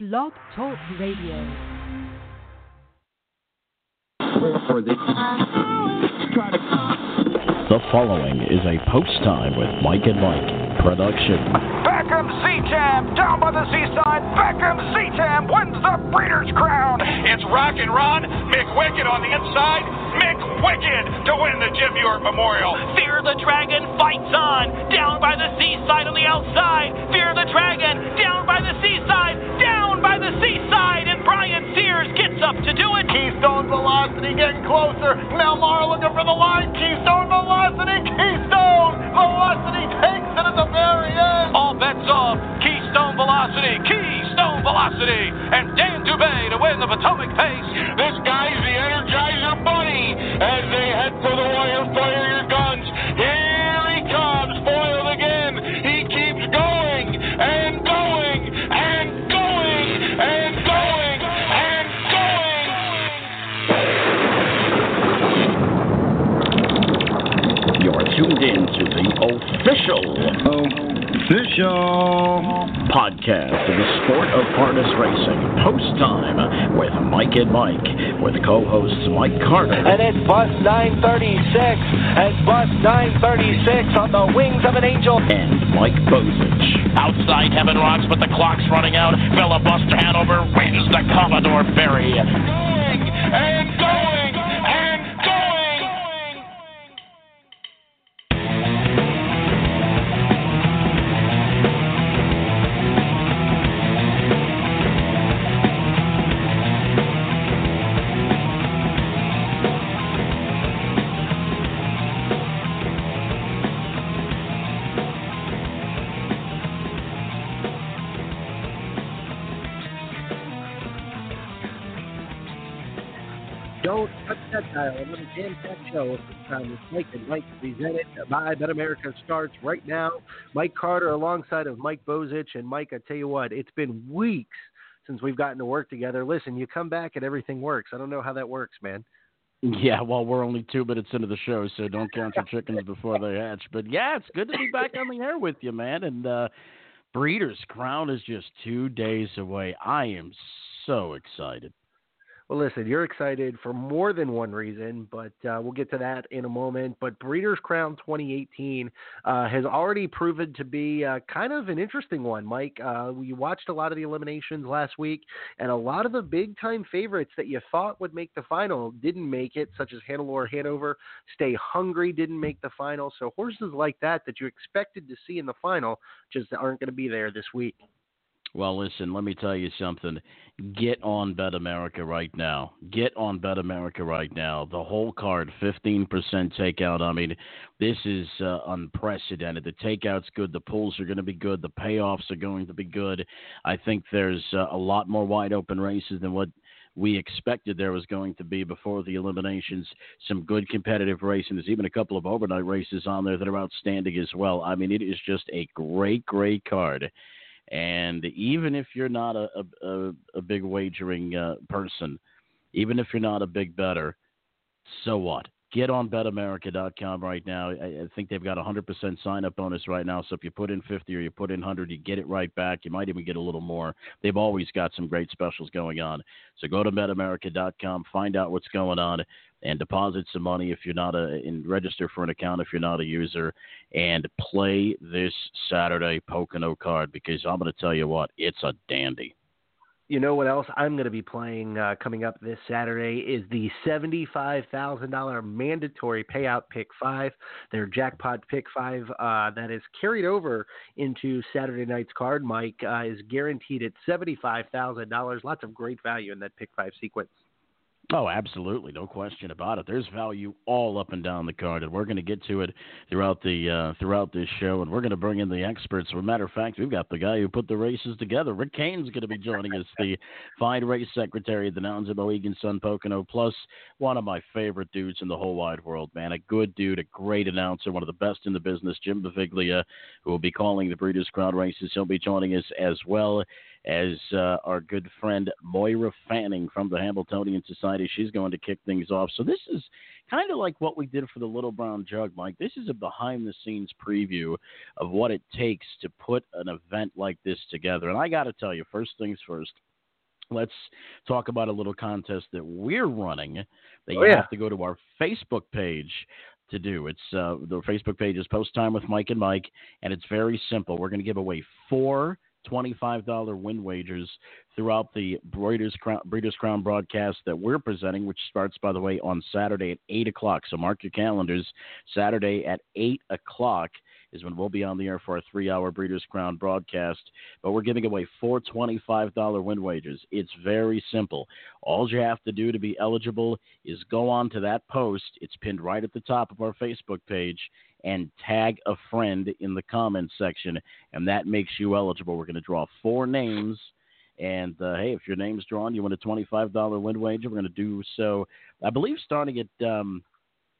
Blog Talk Radio. The following is a post time with Mike and Mike production. Beckham C-Tam down by the seaside. Beckham C-Tam wins the Breeders' Crown. It's Rock and Ron. McWicked on the inside. Mick Wicked to win the Jim York Memorial. Fear the Dragon fights on. Down by the seaside on the outside. Fear the Dragon down by the seaside. Down by the seaside. And Brian Sears gets up to do it. Keystone Velocity getting closer. Mel Mara looking for the line. Keystone Velocity. Keystone Velocity takes it at the very end. All bets off. Keystone Velocity. Keystone Velocity. And Dan Dubé to win the Potomac Pace. This guy's the Energizer Bunny as they head for the wire. Fire your guns. Here he comes, foiled again. He keeps going and going tuned in to the official Official. podcast of the sport of harness racing. Post time with Mike and Mike, with co-hosts Mike Carter And it's bus 936. And bus 936 on the wings of an angel. and Mike Bozich. Outside Heaven Rocks, but the clock's running out. Filibuster Hanover wins the Commodore Ferry. Going and going that dial. Another jam packed show. Time with Mike and Mike presented by Bet America starts right now. Mike Carter alongside of Mike Bozich. And Mike, I tell you what, it's been weeks since we've gotten to work together. Listen, you come back and everything works. I don't know how that works, man. Yeah, well, we're only two minutes into the show, so don't count your chickens before they hatch. But yeah, it's good to be back on the air with you, man. And uh, Breeders' Crown is just two days away. I am so excited. Well, listen, you're excited for more than one reason, but uh, we'll get to that in a moment. But Breeders' Crown 2018 uh, has already proven to be uh, kind of an interesting one, Mike. Uh, we watched a lot of the eliminations last week, and a lot of the big time favorites that you thought would make the final didn't make it, such as Hannelore Hanover. Stay Hungry didn't make the final. So horses like that that you expected to see in the final just aren't going to be there this week. Well, listen, let me tell you something. Get on Bet America right now. Get on Bet America right now. The whole card, 15% takeout. I mean, this is uh, unprecedented. The takeout's good. The pulls are going to be good. The payoffs are going to be good. I think there's uh, a lot more wide open races than what we expected there was going to be before the eliminations. Some good competitive racing. There's even a couple of overnight races on there that are outstanding as well. I mean, it is just a great, great card. And even if you're not a, a, a, big wagering uh, person, even if you're not a big better, so what? Get on betamerica.com right now. I, I think they've got a 100% sign up bonus right now. So if you put in 50 or you put in 100, you get it right back. You might even get a little more. They've always got some great specials going on. So go to betamerica.com, find out what's going on, and deposit some money if you're not a, and register for an account if you're not a user, and play this Saturday Pocono card because I'm going to tell you what, it's a dandy. You know what else I'm going to be playing uh, coming up this Saturday is the $75,000 mandatory payout pick five, their jackpot pick five uh, that is carried over into Saturday night's card. Mike uh, is guaranteed at $75,000. Lots of great value in that pick five sequence. Oh, absolutely, no question about it. There's value all up and down the card, and we're going to get to it throughout the uh, throughout this show, and we're going to bring in the experts. As a matter of fact, we've got the guy who put the races together. Rick Kane's going to be joining us, the fine race secretary of the Mountains of Mohegan Sun Pocono, plus one of my favorite dudes in the whole wide world, man. A good dude, a great announcer, one of the best in the business, Jim Beviglia, who will be calling the Breeders' Crown races. He'll be joining us as well as uh, our good friend Moira Fanning from the Hambletonian Society. She's going to kick things off. So this is kind of like what we did for the Little Brown Jug, Mike. This is a behind the scenes preview of what it takes to put an event like this together. And I got to tell you, first things first. Let's talk about a little contest that we're running that you Oh, yeah. have to go to our Facebook page to do. It's uh, the Facebook page is Post Time with Mike and Mike, and it's very simple. We're going to give away four $25 win wagers throughout the Breeders' Crown, Breeders' Crown broadcast that we're presenting, which starts, by the way, on Saturday at 8 o'clock. So mark your calendars. Saturday at 8 o'clock is when we'll be on the air for our three hour Breeders' Crown broadcast. But we're giving away four $25 win wagers. It's very simple. All you have to do to be eligible is go on to that post. It's pinned right at the top of our Facebook page and tag a friend in the comments section, and that makes you eligible. We're going to draw four names. And uh, hey, if your name's drawn, you win a twenty-five dollar win wager. We're going to do so, I believe, starting at um,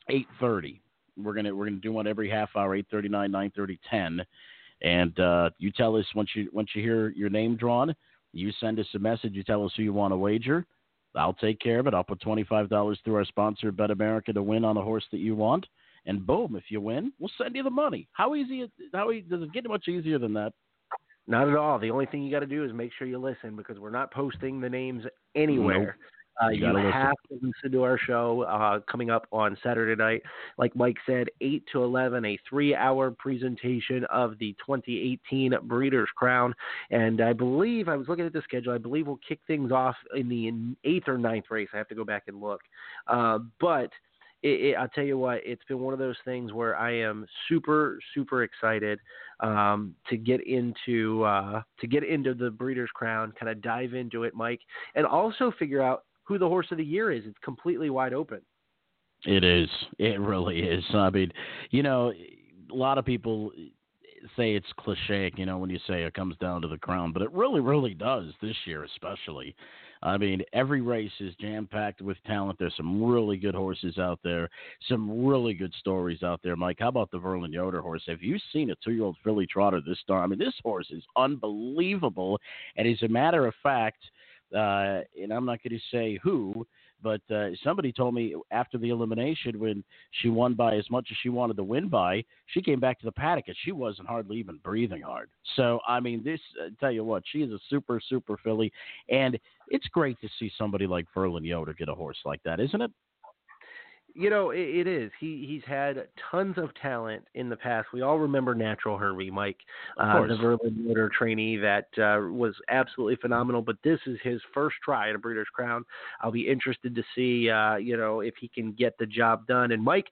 eight thirty. We're gonna we're gonna do one every half hour, eight thirty nine, nine thirty, ten. And uh, you tell us once you once you hear your name drawn, you send us a message. You tell us who you want to wager. I'll take care of it. I'll put twenty five dollars through our sponsor, Bet America, to win on a horse that you want. And boom, if you win, we'll send you the money. How easy? Is how e- does it get much easier than that? Not at all. The only thing you got to do is make sure you listen because we're not posting the names anywhere. Uh, You you have to listen to our show uh, coming up on Saturday night. Like Mike said, 8 to 11, a three hour presentation of the 2018 Breeders' Crown. And I believe, I was looking at the schedule, I believe we'll kick things off in the eighth or ninth race. I have to go back and look. Uh, but it, it, I'll tell you what, it's been one of those things where I am super, super excited um, to get into uh, to get into the Breeders' Crown, kind of dive into it, Mike, and also figure out who the horse of the year is. It's completely wide open. It is. It really is. I mean, you know, a lot of people say it's cliche, you know, when you say it comes down to the crown, but it really, really does this year, especially. I mean, every race is jam packed with talent. There's some really good horses out there, some really good stories out there. Mike, how about the Verlin Yoder horse? Have you seen a two year old filly trotter this star? I mean, this horse is unbelievable. And as a matter of fact, uh, and I'm not going to say who, but uh, somebody told me after the elimination when she won by as much as she wanted to win by, she came back to the paddock and she wasn't hardly even breathing hard. So I mean, this uh, tell you what, she is a super super filly, and it's great to see somebody like Verlin Yoder get a horse like that, isn't it? You know, it, it is. He he's had tons of talent in the past. We all remember Natural Herbie, Mike, uh, the. Verlin Yoder trainee that uh, was absolutely phenomenal. But this is his first try at a Breeders' Crown. I'll be interested to see, uh, you know, if he can get the job done. And Mike,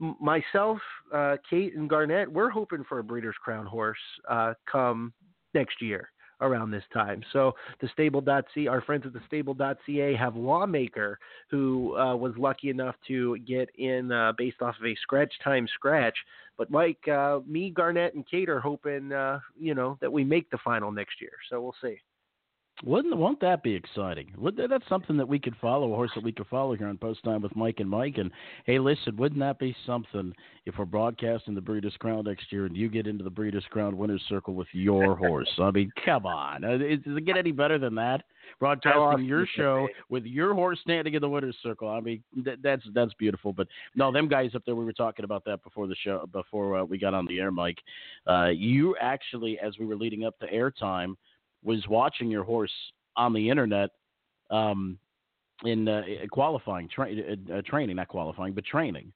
m- myself, uh, Kate, and Garnet, we're hoping for a Breeders' Crown horse uh, come next year around this time. So the stable.ca, our friends at the stable.ca have Lawmaker, who uh, was lucky enough to get in uh, based off of a scratch time scratch. But Mike, uh, me, Garnet, and Kate are hoping, uh, you know, that we make the final next year. So we'll see. Wouldn't won't that be exciting? Would that, that's something that we could follow, a horse that we could follow here on Post Time with Mike and Mike. And hey, listen, wouldn't that be something if we're broadcasting the Breeders' Crown next year and you get into the Breeders' Crown winners circle with your horse? I mean, come on, Uh, does it get any better than that? Broadcasting your show with your horse standing in the winners circle. I mean, that, that's that's beautiful. But no, them guys up there, we were talking about that before the show, before uh, we got on the air, Mike. Uh, you actually, as we were leading up to airtime, was watching your horse on the internet um, in uh, qualifying, tra- uh, training, not qualifying, but training.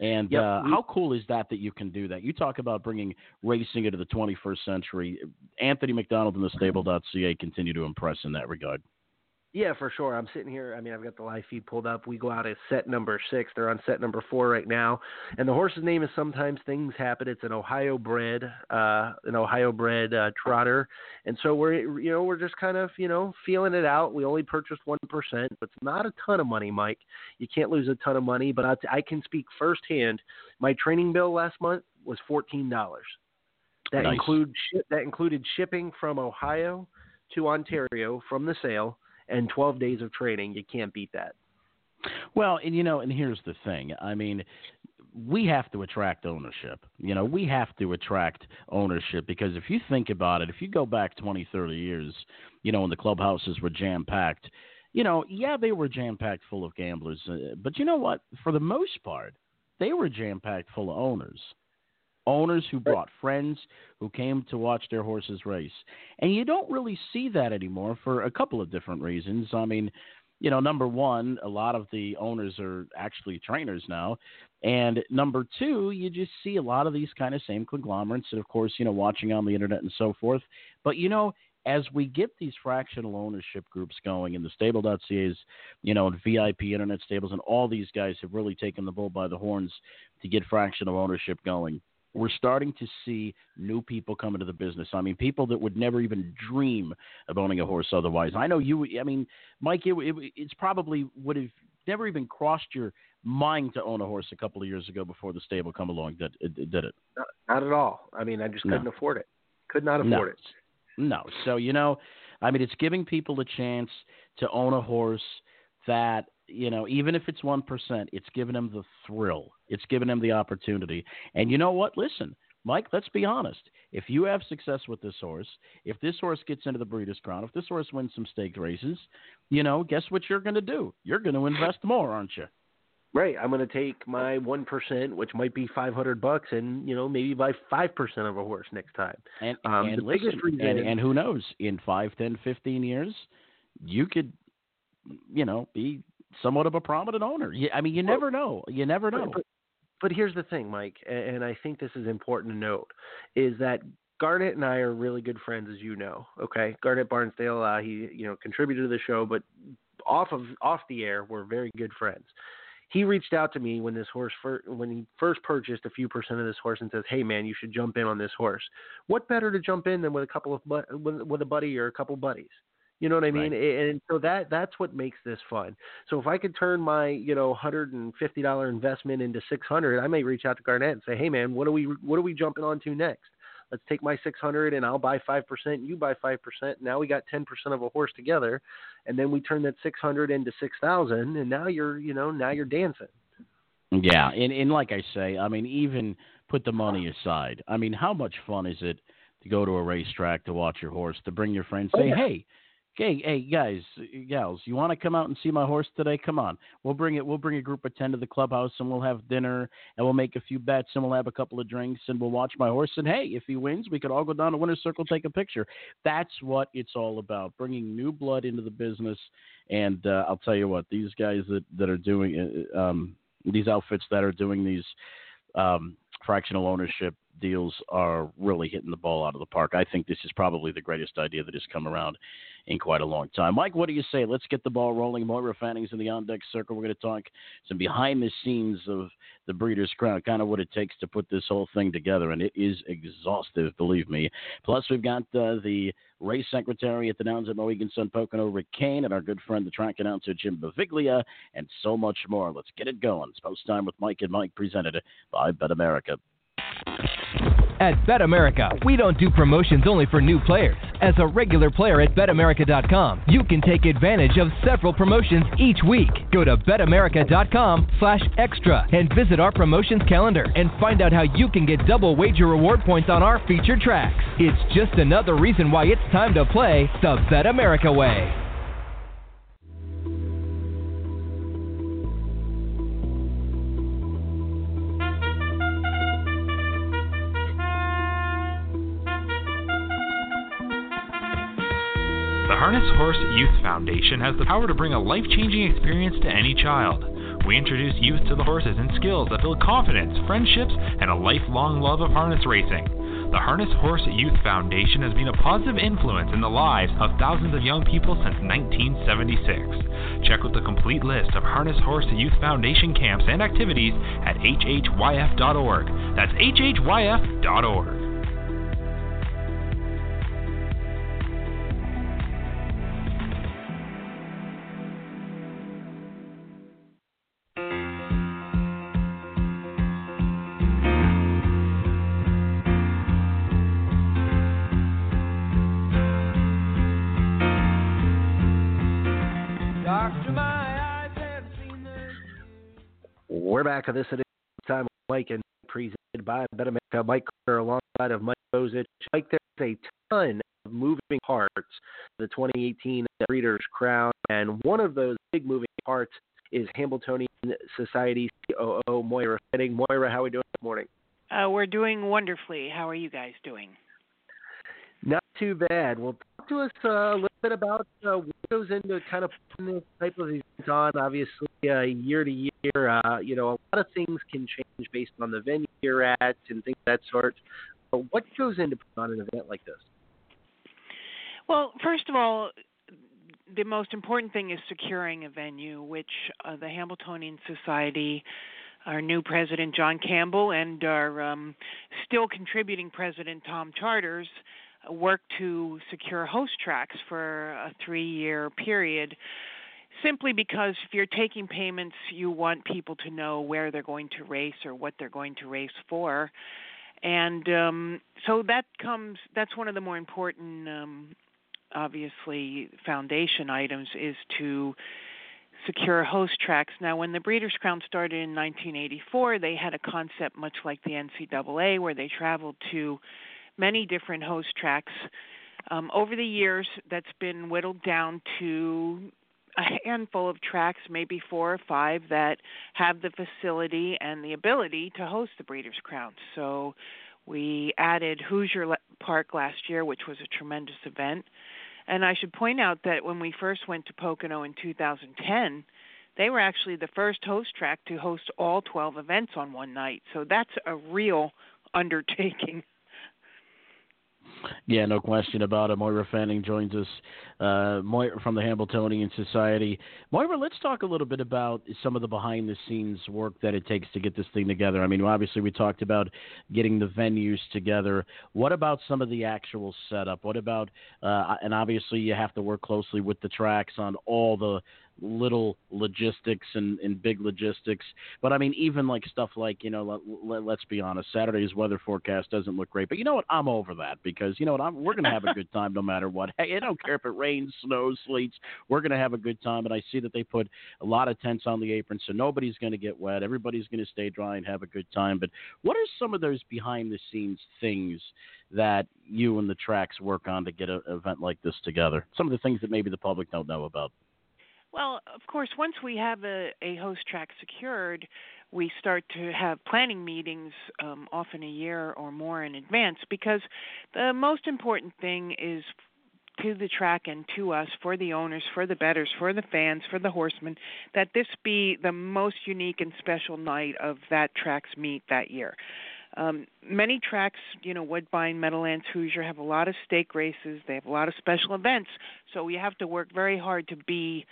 And Yep, uh, how cool is that that you can do that? You talk about bringing racing into the 21st century. Anthony McDonald and the stable.ca continue to impress in that regard. Yeah, for sure. I'm sitting here. I mean, I've got the live feed pulled up. We go out at set number six. They're on set number four right now, and the horse's name is Sometimes Things Happen. It's an Ohio bred, uh, an Ohio bred uh, trotter, and so we're, you know, we're just kind of, you know, feeling it out. We only purchased one percent, but it's not a ton of money, Mike. You can't lose a ton of money, but I, I can speak firsthand. My training bill last month was fourteen dollars. That Nice. include that included shipping from Ohio to Ontario from the sale and 12 days of training. You can't beat that. Well, and you know, and here's the thing. I mean, we have to attract ownership. You know, we have to attract ownership because if you think about it, if you go back 20, 30 years, you know, when the clubhouses were jam packed, you know, yeah, they were jam packed full of gamblers, uh, but you know what? For the most part, they were jam packed full of owners. Owners who brought friends who came to watch their horses race. And you don't really see that anymore for a couple of different reasons. I mean, you know, number one, a lot of the owners are actually trainers now. And number two, you just see a lot of these kind of same conglomerates, and of course, you know, watching on the internet and so forth. But, you know, as we get these fractional ownership groups going and the stable.ca's, you know, and VIP internet stables and all these guys have really taken the bull by the horns to get fractional ownership going. We're starting to see new people come into the business. I mean, people that would never even dream of owning a horse otherwise. I know you. I mean, Mike, it, it, it's probably would have never even crossed your mind to own a horse a couple of years ago before the stable come along. Did it? Did it? Not, not at all. I mean, I just couldn't afford it. Could not No. afford it. No. So, you know, I mean, it's giving people a chance to own a horse that, you know, even if it's 1%, it's giving them the thrill. It's giving them the opportunity. And you know what? Listen, Mike, let's be honest. If you have success with this horse, if this horse gets into the Breeders' Crown, if this horse wins some staked races, you know, guess what you're going to do? You're going to invest more, aren't you? Right. I'm going to take my 1%, which might be 500 bucks, and, you know, maybe buy 5% of a horse next time. And, Um, and listen, and, and who knows, in five, ten, fifteen years, you could, you know, be somewhat of a prominent owner. I mean, you never know. You never know. But, but, here's the thing, Mike, and I think this is important to note, is that Garnet and I are really good friends, as you know. Okay, Garnet Barnsdale, uh, he you know contributed to the show, but off of off the air, we're very good friends. He reached out to me when this horse when he first purchased a few percent of this horse and says, "Hey man, you should jump in on this horse." What better to jump in than with a couple of with, with a buddy or a couple buddies? You know what I mean? Right. And so that that's what makes this fun. So if I could turn my you know hundred and fifty dollar investment into six hundred, I may reach out to Garnet and say, hey man, what are we what are we jumping onto next? Let's take my six hundred and I'll buy five percent, you buy five percent. Now we got ten percent of a horse together, and then we turn that six hundred into six thousand, and now you're you know now you're dancing. Yeah, and and like I say, I mean, even put the money aside. I mean, how much fun is it to go to a racetrack to watch your horse, to bring your friends, Oh, say, yeah. hey. Hey, hey, guys, gals, you want to come out and see my horse today? Come on. We'll bring it. We'll bring a group of ten to the clubhouse, and we'll have dinner, and we'll make a few bets, and we'll have a couple of drinks, and we'll watch my horse. And hey, if he wins, we could all go down to winner's circle, take a picture. That's what it's all about, bringing new blood into the business. And uh, I'll tell you what, these guys that that are doing uh, um, these outfits that are doing these um, fractional ownership deals are really hitting the ball out of the park. I think this is probably the greatest idea that has come around in quite a long time. Mike, what do you say? Let's get the ball rolling. Moira Fanning's in the on deck circle. We're going to talk some behind the scenes of the Breeders' Crown, kind of what it takes to put this whole thing together, and it is exhaustive, believe me. Plus, we've got uh, the race secretary at the Downs at Mohegan Sun Pocono, Rick Kane, and our good friend, the track announcer, Jim Beviglia, and so much more. Let's get it going. It's post time with Mike and Mike, presented by Bet America. At Bet America, we don't do promotions only for new players. As a regular player at betamerica.com, you can take advantage of several promotions each week. Go to BetAmerica.com slash extra and visit our promotions calendar and find out how you can get double wager reward points on our featured tracks. It's just another reason why it's time to play the Bet America way. Harness Horse Youth Foundation has the power to bring a life changing experience to any child. We introduce youth to the horses and skills that build confidence, friendships, and a lifelong love of harness racing. The Harness Horse Youth Foundation has been a positive influence in the lives of thousands of young people since 1976. Check out the complete list of Harness Horse Youth Foundation camps and activities at hhyf.org. That's hhyf.org. We're back on this edition of Time Mike and presented by BetAmerica. Mike Carter alongside of Mike Bozich. Mike, there's a ton of moving parts the 2018 Breeders' Crown, and one of those big moving parts is Hambletonian Society COO Moira Fanning. Moira, how are we doing this morning? Uh, we're doing wonderfully. How are you guys doing? Not too bad. Well, talk to us uh, a little bit about uh, what goes into kind of putting this type of event on. Obviously, uh, year to year, uh, you know, a lot of things can change based on the venue you're at and things of that sort. But what goes into putting on an event like this? Well, first of all, the most important thing is securing a venue, which uh, the Hambletonian Society, our new president John Campbell, and our um, still contributing president Tom Charters work to secure host tracks for a three-year period. Simply because if you're taking payments, you want people to know where they're going to race or what they're going to race for, and um, so that comes. That's one of the more important um, obviously foundation items is to secure host tracks. Now, when the Breeders' Crown started in 1984, they had a concept much like the NCAA, where they traveled to many different host tracks. Um, over the years, that's been whittled down to a handful of tracks, maybe four or five, that have the facility and the ability to host the Breeders' Crown. So we added Hoosier Park last year, which was a tremendous event. And I should point out that when we first went to Pocono in 2010, they were actually the first host track to host all 12 events on one night. So that's a real undertaking. Yeah, no question about it. Moira Fanning joins us, uh, Moira from the Hambletonian Society. Moira, let's talk a little bit about some of the behind the scenes work that it takes to get this thing together. I mean, obviously, we talked about getting the venues together. What about some of the actual setup? What about, uh, and obviously, you have to work closely with the tracks on all the little logistics and, and big logistics. But I mean, even like stuff like, you know, let, let, us be honest, Saturday's weather forecast doesn't look great. But you know what? I'm over that because, you know what? I'm, we're going to have a good time no matter what. Hey, I don't care if it rains, snows, sleets. We're going to have a good time. And I see that they put a lot of tents on the apron, so nobody's going to get wet. Everybody's going to stay dry and have a good time. But what are some of those behind the scenes things that you and the tracks work on to get an event like this together? Some of the things that maybe the public don't know about. Well, of course, once we have a, a host track secured, we start to have planning meetings um, often a year or more in advance because the most important thing is to the track and to us, for the owners, for the betters, for the fans, for the horsemen, that this be the most unique and special night of that track's meet that year. Um, many tracks, you know, Woodbine, Meadowlands, Hoosier have a lot of stake races. They have a lot of special events. So we have to work very hard to be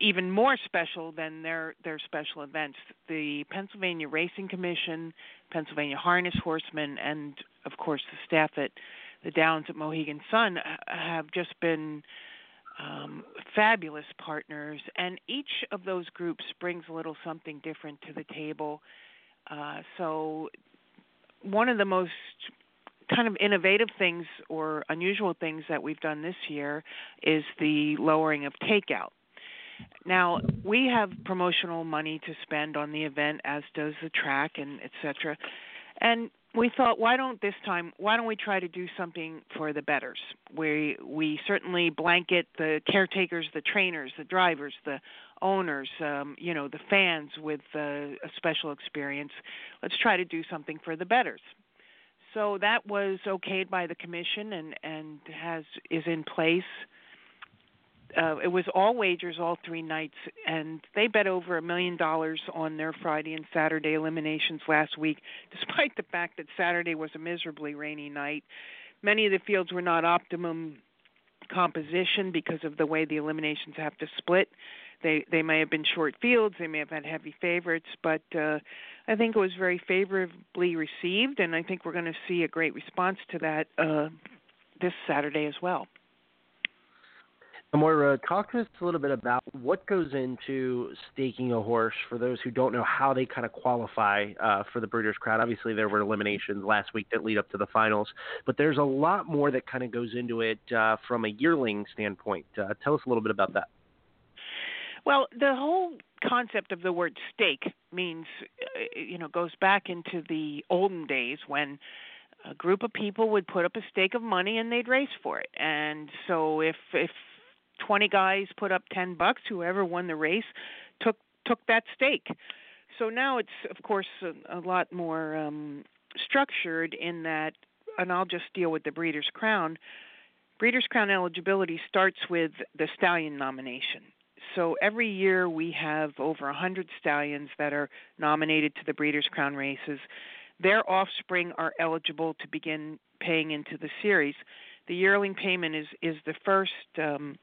even more special than their their special events. The Pennsylvania Racing Commission, Pennsylvania Harness Horsemen, and of course the staff at the Downs at Mohegan Sun have just been um, fabulous partners, and each of those groups brings a little something different to the table. Uh, so, one of the most kind of innovative things or unusual things that we've done this year is the lowering of takeout. Now we have promotional money to spend on the event, as does the track and etc. And we thought, why don't this time? Why don't we try to do something for the betters? We we certainly blanket the caretakers, the trainers, the drivers, the owners, um, you know, the fans with uh, a special experience. Let's try to do something for the betters. So that was okayed by the commission and and has is in place uh, it was all wagers all three nights, and they bet over a million dollars on their Friday and Saturday eliminations last week, despite the fact that Saturday was a miserably rainy night. Many of the fields were not optimum composition because of the way the eliminations have to split. They they may have been short fields, they may have had heavy favorites, but uh, I think it was very favorably received, and I think we're going to see a great response to that uh, this Saturday as well. Moira, talk to us a little bit about what goes into staking a horse for those who don't know how they kind of qualify uh, for the Breeders' Crown. Obviously, there were eliminations last week that lead up to the finals, but there's a lot more that kind of goes into it uh, from a yearling standpoint. Uh, tell us a little bit about that. Well, the whole concept of the word stake means, uh, you know, goes back into the olden days when a group of people would put up a stake of money and they'd race for it. And so if if 20 guys put up 10 bucks, whoever won the race took took that stake. So now it's of course a, a lot more um structured in that and I'll just deal with the Breeders' Crown. Breeders' Crown eligibility starts with the stallion nomination. So every year we have over 100 stallions that are nominated to the Breeders' Crown races. Their offspring are eligible to begin paying into the series. The yearling payment is is the first um,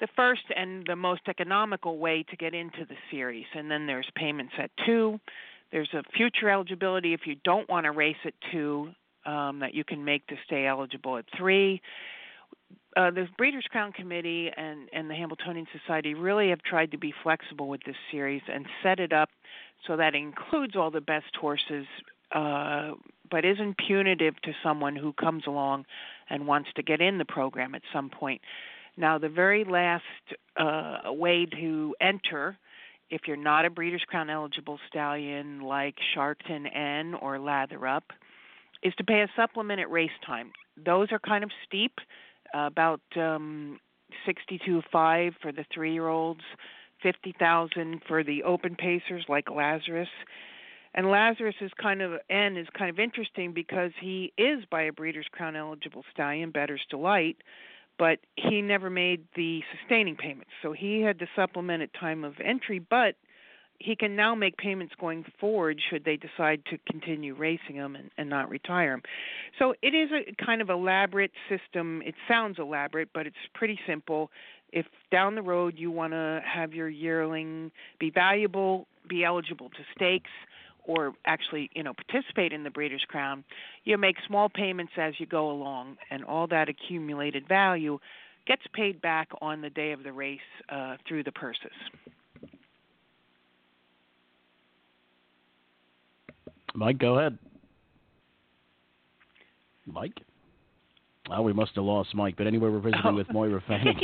the first and the most economical way to get into the series. And then there's payments at two. There's a future eligibility if you don't want to race at two um, that you can make to stay eligible at three. Uh, the Breeders' Crown Committee and, and the Hambletonian Society really have tried to be flexible with this series and set it up so that includes all the best horses, uh, but isn't punitive to someone who comes along and wants to get in the program at some point. Now, the very last uh, way to enter, if you're not a Breeders' Crown eligible stallion like Shartin N or Lather Up, is to pay a supplement at race time. Those are kind of steep, about um, 62.5 for the three-year-olds, 50,000 for the open pacers like Lazarus. And Lazarus is kind of N is kind of interesting because he is by a Breeders' Crown eligible stallion, Bettor's Delight but he never made the sustaining payments. So he had to supplement at time of entry, but he can now make payments going forward should they decide to continue racing him and, and not retire him. So it is a kind of elaborate system. It sounds elaborate, but it's pretty simple. If down the road you want to have your yearling be valuable, be eligible to stakes, or actually, you know, participate in the Breeders' Crown, you make small payments as you go along, and all that accumulated value gets paid back on the day of the race uh, through the purses. Mike, go ahead. Mike? Well, we must have lost Mike, but anyway, we're visiting oh. with Moira Fanning.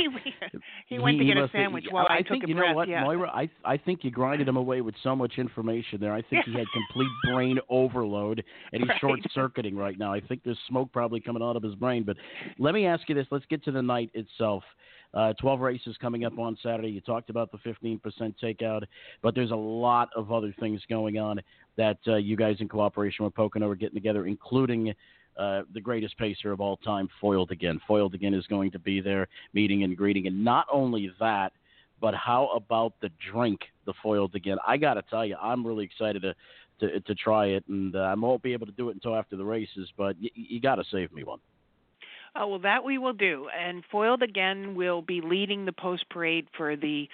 he, went to get a sandwich while I, I took think a you breath. know what, yeah. Moira. I I think you grinded him away with so much information there. I think he had complete brain overload, and he's Right. short circuiting right now. I think there's smoke probably coming out of his brain. But let me ask you this: Let's get to the night itself. Uh, 12 races coming up on Saturday. You talked about the 15% takeout, but there's a lot of other things going on that uh, you guys, in cooperation with Pocono, are getting together, including uh, the greatest pacer of all time, Foiled Again. Foiled Again is going to be there, meeting and greeting. And not only that, but how about the drink, the Foiled Again? I got to tell you, I'm really excited to, to, to try it, and uh, I won't be able to do it until after the races, but y- you got to save me one. Oh, well, that we will do. And Foiled Again will be leading the post parade for the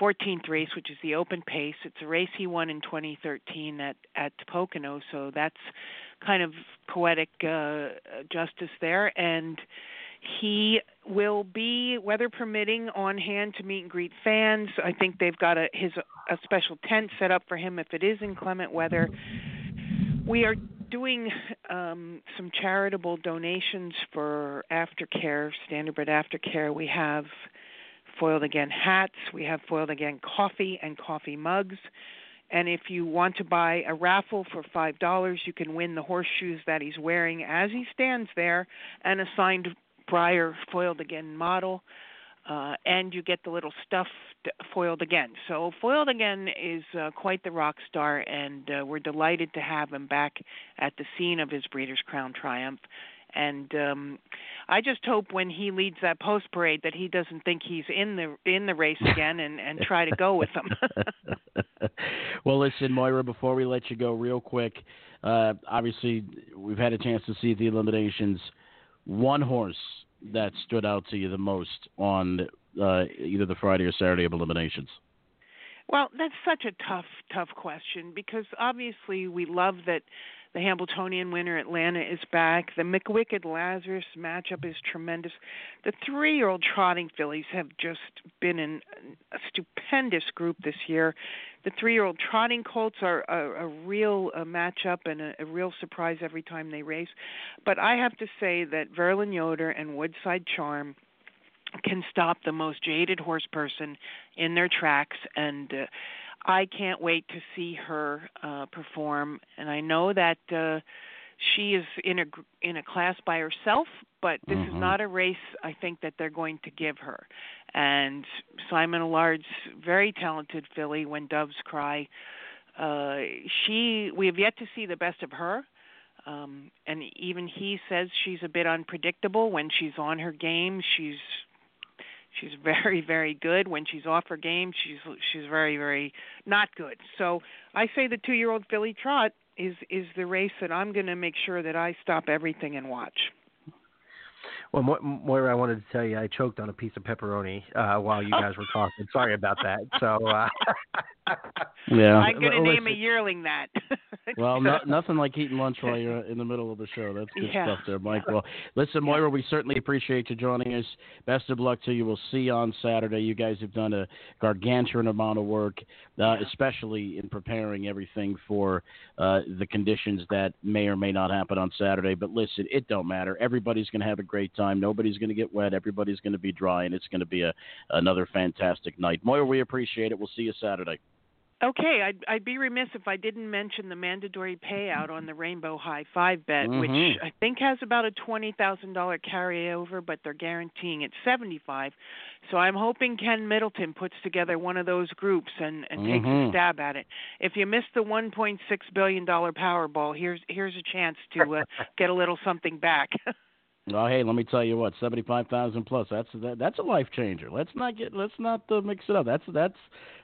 14th race, which is the Open Pace. It's a race he won in 2013 at at Pocono, so that's kind of poetic uh, justice there. And he will be, weather permitting, on hand to meet and greet fans. I think they've got a his a special tent set up for him if it is inclement weather. We are doing um, some charitable donations for aftercare, standardbred aftercare. We have foiled again hats, we have foiled again coffee and coffee mugs. And if you want to buy a raffle for five dollars, you can win the horseshoes that he's wearing as he stands there, and a signed Breyer foiled again model. Uh, and you get the little stuffed foiled again. So foiled again is uh, quite the rock star, and uh, we're delighted to have him back at the scene of his Breeders' Crown triumph. And um I just hope when he leads that post parade that he doesn't think he's in the in the race again and and try to go with them. well, listen, Moira, before we let you go, real quick, uh, obviously we've had a chance to see the eliminations. One horse that stood out to you the most on uh, either the Friday or Saturday of eliminations. Well, that's such a tough, tough question because obviously we love that the Hambletonian winner Atlanta is back. The McWicked Lazarus matchup is tremendous. The three-year-old trotting fillies have just been in a stupendous group this year. The three-year-old trotting colts are a, a real uh, matchup and a, a real surprise every time they race. But I have to say that Verlin Yoder and Woodside Charm can stop the most jaded horse person in their tracks and uh, I can't wait to see her uh, perform, and I know that uh, she is in a in a class by herself. But this mm-hmm. is not a race I think that they're going to give her. And Simon Allard's very talented filly. When Doves Cry, uh, she we have yet to see the best of her. Um, and even he says she's a bit unpredictable when she's on her game. She's She's very, very good. When she's off her game, she's she's very, very not good. So I say the two-year-old filly trot is is the race that I'm going to make sure that I stop everything and watch. Well, Mo- Moira, I wanted to tell you I choked on a piece of pepperoni uh, while you guys were talking. Sorry about that. So, uh, yeah, I'm going to name a yearling that. well, no, nothing like eating lunch while you're in the middle of the show. That's good yeah. stuff there, Mike. Well, listen, Moira, we certainly appreciate you joining us. Best of luck to you. We'll see you on Saturday. You guys have done a gargantuan amount of work, uh, especially in preparing everything for uh, the conditions that may or may not happen on Saturday. But listen, it don't matter. Everybody's going to have a great time. Nobody's going to get wet. Everybody's going to be dry, and it's going to be a another fantastic night. Moira, we appreciate it. We'll see you Saturday. Okay, I'd, I'd be remiss if I didn't mention the mandatory payout on the Rainbow High Five bet, mm-hmm. which I think has about a twenty thousand dollar carryover, but they're guaranteeing it seventy five. So I'm hoping Ken Middleton puts together one of those groups and, and mm-hmm. takes a stab at it. If you missed the one point six billion dollar Powerball, here's here's a chance to uh, get a little something back. Well, hey, let me tell you what, seventy-five thousand plus. That's that, that's a life changer. Let's not get let's not uh, mix it up. That's that's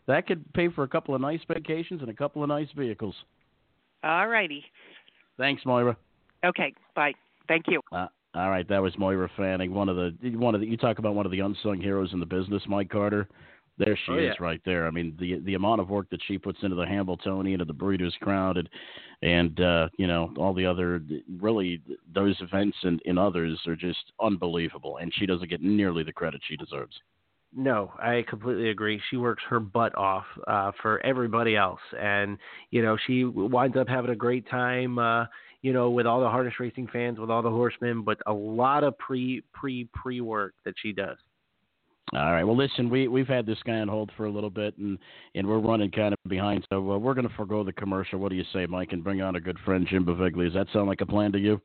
that could pay for a couple of nice vacations and a couple of nice vehicles. All righty. Thanks, Moira. Okay, bye. Thank you. Uh, all right, that was Moira Fanning, one of the one of the you talk about one of the unsung heroes in the business, Mike Carter. There she oh, is, yeah. right there. I mean, the the amount of work that she puts into the Hambletonian, into the Breeders' Crown, and and uh, you know all the other really those events and, and others are just unbelievable, and she doesn't get nearly the credit she deserves. No, I completely agree. She works her butt off uh, for everybody else, and you know she winds up having a great time. Uh, you know, with all the harness racing fans, with all the horsemen, but a lot of pre pre pre work that she does. All right. Well, listen, we we've had this guy on hold for a little bit, and and we're running kind of behind, so uh, we're going to forego the commercial. What do you say, Mike, and bring on a good friend, Jim Beviglia? Does that sound like a plan to you?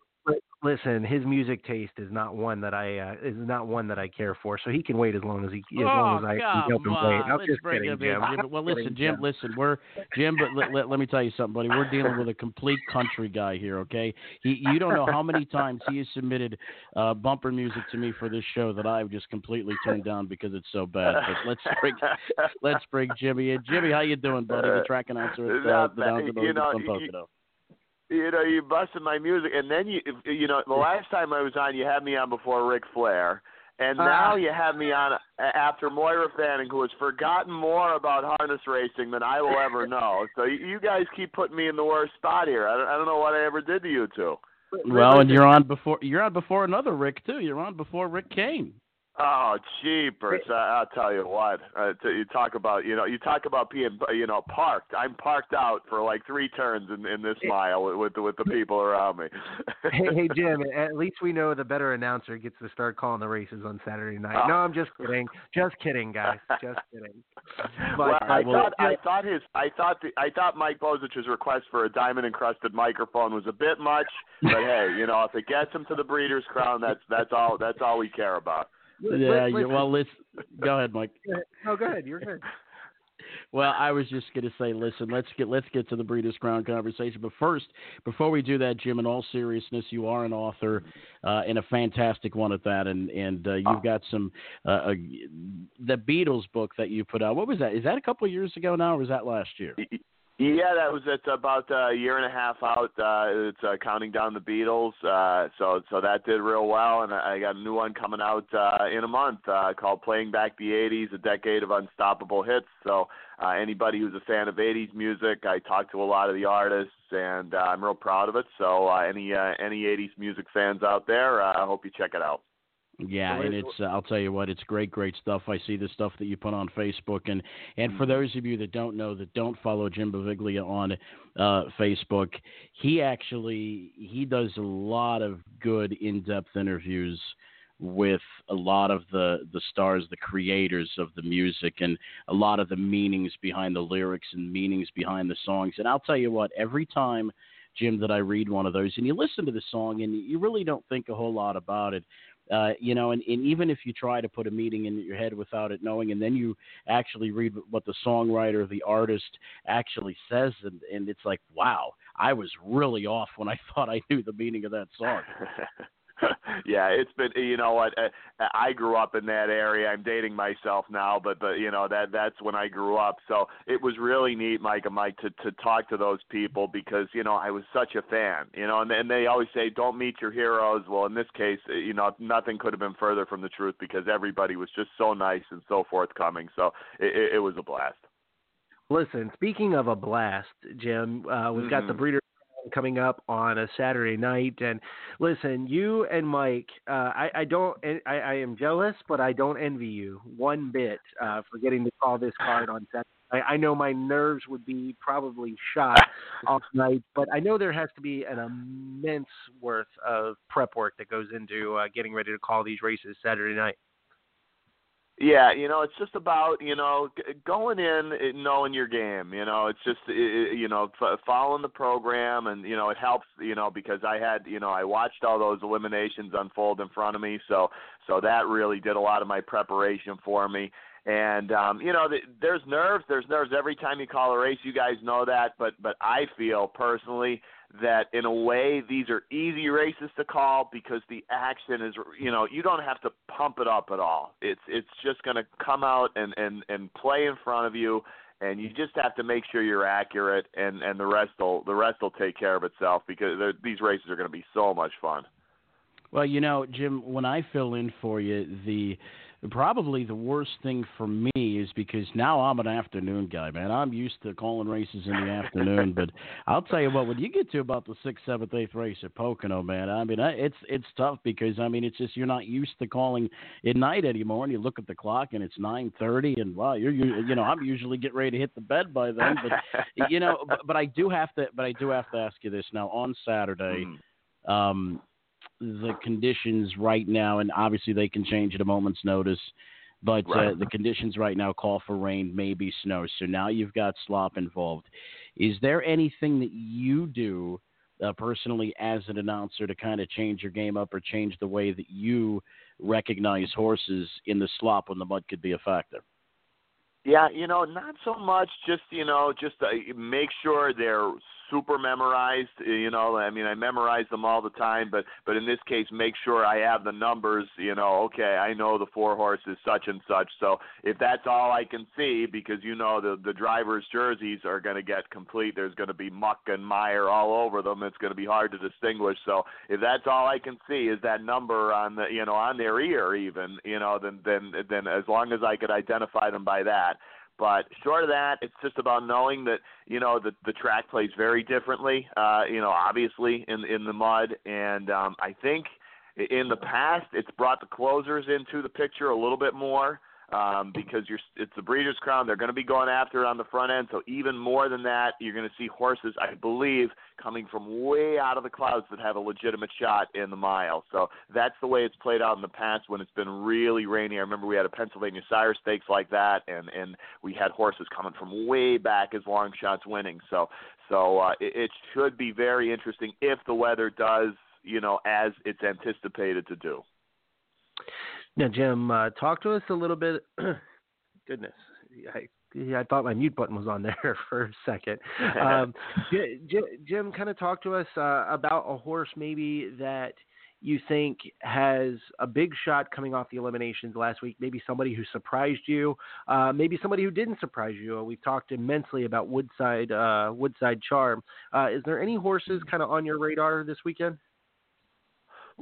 Listen, his music taste is not one that I uh, is not one that I care for, so he can wait as long as he as long as I can help him wait. I'm Let's just bring kidding, him Jim. Jim. Well, listen, Jim. Listen, we're Jim, but let, let, let me tell you something, buddy. We're dealing with a complete country guy here. Okay, he you don't know how many times he has submitted uh, bumper music to me for this show that I've just completely turned down because it's so bad. But let's bring let's bring Jimmy in. Jimmy, how you doing, buddy? The track announcer at uh, the Downs you know, you know, you busted my music, and then you, you know, the last time I was on, you had me on before Ric Flair, and now Ah. you have me on after Moira Fanning, who has forgotten more about harness racing than I will ever know. So you you guys keep putting me in the worst spot here. I don't, I don't know what I ever did to you two. Well, and you're on before you're on before another Rick too. You're on before Rick Kane. Oh, cheapers! I, I'll tell you what. Uh, t- you talk about, you know, you talk about being, you know, parked. I'm parked out for like three turns in, in this mile with with the, with the people around me. hey, hey, Jim. At least we know the better announcer gets to start calling the races on Saturday night. Oh. No, I'm just kidding. Just kidding, guys. Just kidding. But, well, I uh, thought I thought his I thought the, I thought Mike Bozich's request for a diamond encrusted microphone was a bit much, but hey, you know, if it gets him to the Breeders' Crown, that's that's all that's all we care about. Yeah, Listen- you well, let's go ahead, Mike. No, go ahead. You're good. well, I was just going to say, listen, let's get let's get to the Breeders' Crown conversation. But first, before we do that, Jim, in all seriousness, you are an author uh, and a fantastic one at that, and and uh, you've got some uh, uh, the Beatles book that you put out. What was that? Is that a couple of years ago now, or was that last year? Yeah, that was it's about a year and a half out. Uh, it's uh, counting down the Beatles. Uh, so so that did real well, and I got a new one coming out uh, in a month uh, called "Playing Back the '80s: A Decade of Unstoppable Hits." So uh, anybody who's a fan of '80s music, I talked to a lot of the artists, and uh, I'm real proud of it. So uh, any uh, any '80s music fans out there, uh, I hope you check it out. Yeah, and it's uh, I'll tell you what, it's great, great stuff. I see the stuff that you put on Facebook, and and for Mm-hmm. those of you that don't know, that don't follow Jim Beviglia on uh, Facebook, he actually he does a lot of good in-depth interviews with a lot of the the stars, the creators of the music, and a lot of the meanings behind the lyrics and meanings behind the songs. And I'll tell you what, every time. Jim, that I read one of those, and you listen to the song, and you really don't think a whole lot about it uh, you know, and, and even if you try to put a meaning in your head without it knowing, and then you actually read what the songwriter, the artist actually says, and, and it's like, wow, I was really off when I thought I knew the meaning of that song. yeah, it's been you know what uh, I grew up in that area. I'm dating myself now, but but you know that that's when I grew up. So it was really neat, Mike and Mike, to to talk to those people because you know I was such a fan. You know, and and they always say don't meet your heroes. Well, in this case, uh, you know nothing could have been further from the truth because everybody was just so nice and so forthcoming. So it, it, it was a blast. Listen, speaking of a blast, Jim, uh, we've got the Mhm. Coming up on a Saturday night, and listen, you and Mike, uh, I, I don't, I, I am jealous, but I don't envy you one bit uh, for getting to call this card on Saturday. I, I know my nerves would be probably shot off night, but I know there has to be an immense worth of prep work that goes into uh, getting ready to call these races Saturday night. Yeah, you know, it's just about you know going in and knowing your game. You know, it's just i- i- you know f- following the program, and you know it helps. You know because I had you know I watched all those eliminations unfold in front of me, so so that really did a lot of my preparation for me. And um, you know, th- there's nerves. There's nerves every time you call a race. You guys know that, but but I feel personally that in a way these are easy races to call because the action is you know you don't have to pump it up at all. It's it's just going to come out and and and play in front of you and you just have to make sure you're accurate and and the rest will the rest will take care of itself because these races are going to be so much fun. Well, you know, Jim, when I fill in for you, the probably the worst thing for me is because now I'm an afternoon guy, man. I'm used to calling races in the afternoon, but I'll tell you what, when you get to about the sixth, seventh, eighth race at Pocono, man, I mean, it's it's tough because I mean, it's just you're not used to calling at night anymore, and you look at the clock and it's nine thirty, and wow, you're you, you know, I'm usually getting ready to hit the bed by then, but you know, but, but I do have to, but I do have to ask you this now on Saturday. Um, the conditions right now, and obviously they can change at a moment's notice, but uh, the conditions right now call for rain, maybe snow. So now you've got slop involved. Is there anything that you do uh, personally as an announcer to kind of change your game up or change the way that you recognize horses in the slop when the mud could be a factor? Yeah, you know, not so much. Just you know, just uh, make sure they're super memorized. Eh, you know, I mean, I memorize them all the time, but but in this case, make sure I have the numbers. You know, okay, I know the four horses such and such. So if that's all I can see, because you know the the drivers' jerseys are going to get complete. There's going to be muck and mire all over them. It's going to be hard to distinguish. So if that's all I can see is that number on the you know on their ear, even you know, then then then as long as I could identify them by that. But short of that, it's just about knowing that you know the the track plays very differently. Uh, you know, obviously in in the mud, and um, I think in the past it's brought the closers into the picture a little bit more um, because you're it's the Breeders' Crown. They're going to be going after it on the front end. So even more than that, you're going to see horses, I believe, coming from way out of the clouds that have a legitimate shot in the mile. So that's the way it's played out in the past when it's been really rainy. I remember we had a Pennsylvania Sire Stakes like that, and and we had horses coming from way back as long shots winning. So so uh, it, it should be very interesting if the weather does you know as it's anticipated to do. Now, Jim, uh, talk to us a little bit. goodness, I I thought my mute button was on there for a second. Um, Jim, Jim, kind of talk to us uh, about a horse maybe that you think has a big shot coming off the eliminations last week. Maybe somebody who surprised you, uh, maybe somebody who didn't surprise you. We've talked immensely about Woodside uh, Woodside Charm. Uh, is there any horses kind of on your radar this weekend?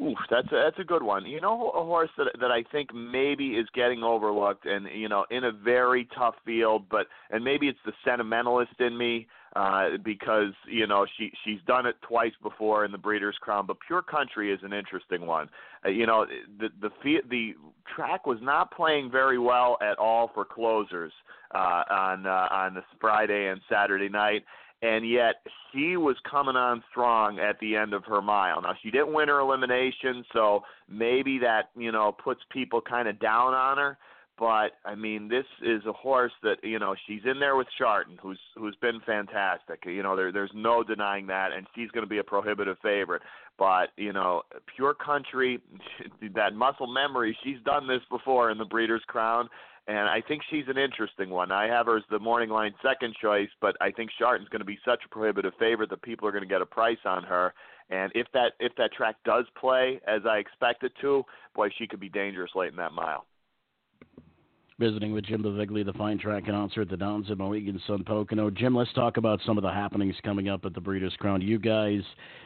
Oof, that's a, that's a good one. You know, a horse that that I think maybe is getting overlooked, and you know, in a very tough field, but and maybe it's the sentimentalist in me uh, because you know she she's done it twice before in the Breeders' Crown. But Pure Country is an interesting one. Uh, you know, the the the track was not playing very well at all for closers uh, on uh, on this Friday and Saturday night and yet she was coming on strong at the end of her mile. Now she didn't win her elimination, so maybe that you know puts people kind of down on her. But I mean, this is a horse that you know she's in there with Shartin, who's who's been fantastic. You know, there there's no denying that, and she's going to be a prohibitive favorite. But you know, Pure Country, that muscle memory, she's done this before in the Breeders' Crown, and I think she's an interesting one. I have her as the morning line second choice, but I think Shartin's going to be such a prohibitive favorite that people are going to get a price on her. And if that if that track does play as I expect it to, boy, she could be dangerous late in that mile visiting with Jim Beviglia, the fine track announcer at the Downs at Mohegan Sun Pocono. Jim, let's talk about some of the happenings coming up at the Breeders' Crown. You guys,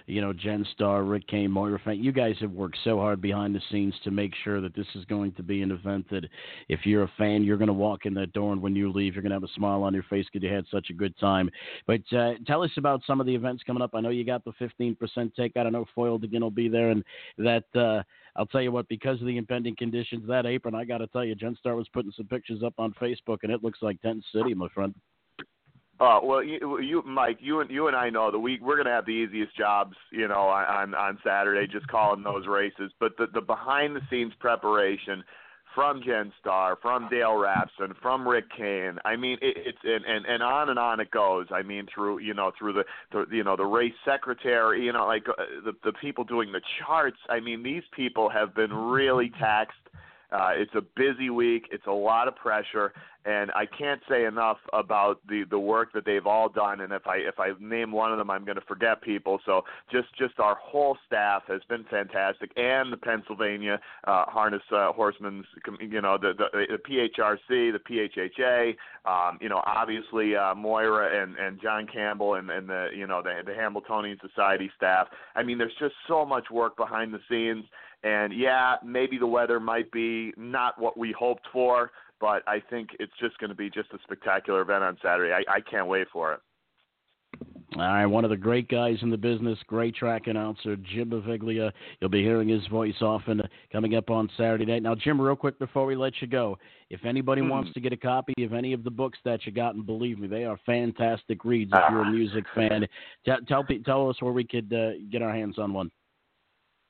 you know, Jen Starr, Rick Kane, Moira Fan, you guys have worked so hard behind the scenes to make sure that this is going to be an event that if you're a fan, you're going to walk in that door and when you leave, you're going to have a smile on your face because you had such a good time. But uh, tell us about some of the events coming up. I know you got the 15% takeout. I don't know Foiled again will be there and that uh, – I'll tell you what, because of the impending conditions, that apron, I got to tell you, Jen Starr was putting some pictures up on Facebook, and it looks like tent city, my friend. Oh well, you, you, Mike, you and you and I know that we we're gonna have the easiest jobs, you know, on on Saturday, just calling those races. But the the behind the scenes preparation from Jen Starr, from Dale Ralston, from Rick Kane. I mean, it, it's and, and and on and on it goes. I mean, through you know through the, the you know the race secretary, you know like uh, the the people doing the charts. I mean, these people have been really taxed uh, it's a busy week. It's a lot of pressure, and I can't say enough about the the work that they've all done. And if I if I name one of them, I'm going to forget people. So just just our whole staff has been fantastic, and the Pennsylvania uh, Harness uh, Horsemen's, you know, the, the the PHRC, the PHHA, um, you know, obviously uh, Moira and and John Campbell and and the you know the the Hambletonian Society staff. I mean, there's just so much work behind the scenes and yeah, maybe the weather might be not what we hoped for, but I think it's just going to be just a spectacular event on Saturday. I, I can't wait for it. All right, one of the great guys in the business, great track announcer, Jim Beviglia. You'll be hearing his voice often coming up on Saturday night. Now, Jim, real quick before we let you go, if anybody hmm. wants to get a copy of any of the books that you got, and believe me, they are fantastic reads if you're a music fan. Tell, tell, tell us where we could uh, get our hands on one.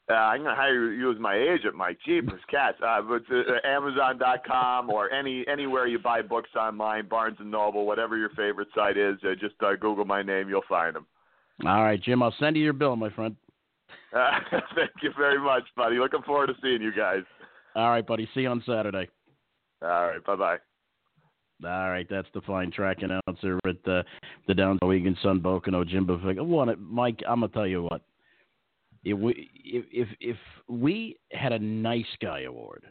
Uh, I'm gonna hire you as my agent, Mike. Jeepers, cats. Uh, but uh, Amazon.com or any anywhere you buy books online, Barnes and Noble, whatever your favorite site is, uh, just uh, Google my name, you'll find them. All right, Jim. I'll send you your bill, my friend. Uh, thank you very much, buddy. Looking forward to seeing you guys. All right, buddy. See you on Saturday. All right. Bye bye. All right, that's the fine track announcer at the the Downs Mohegan Sun Pocono Jim Buffett. Mike, I'm gonna tell you what if we if if, if we had a nice guy award,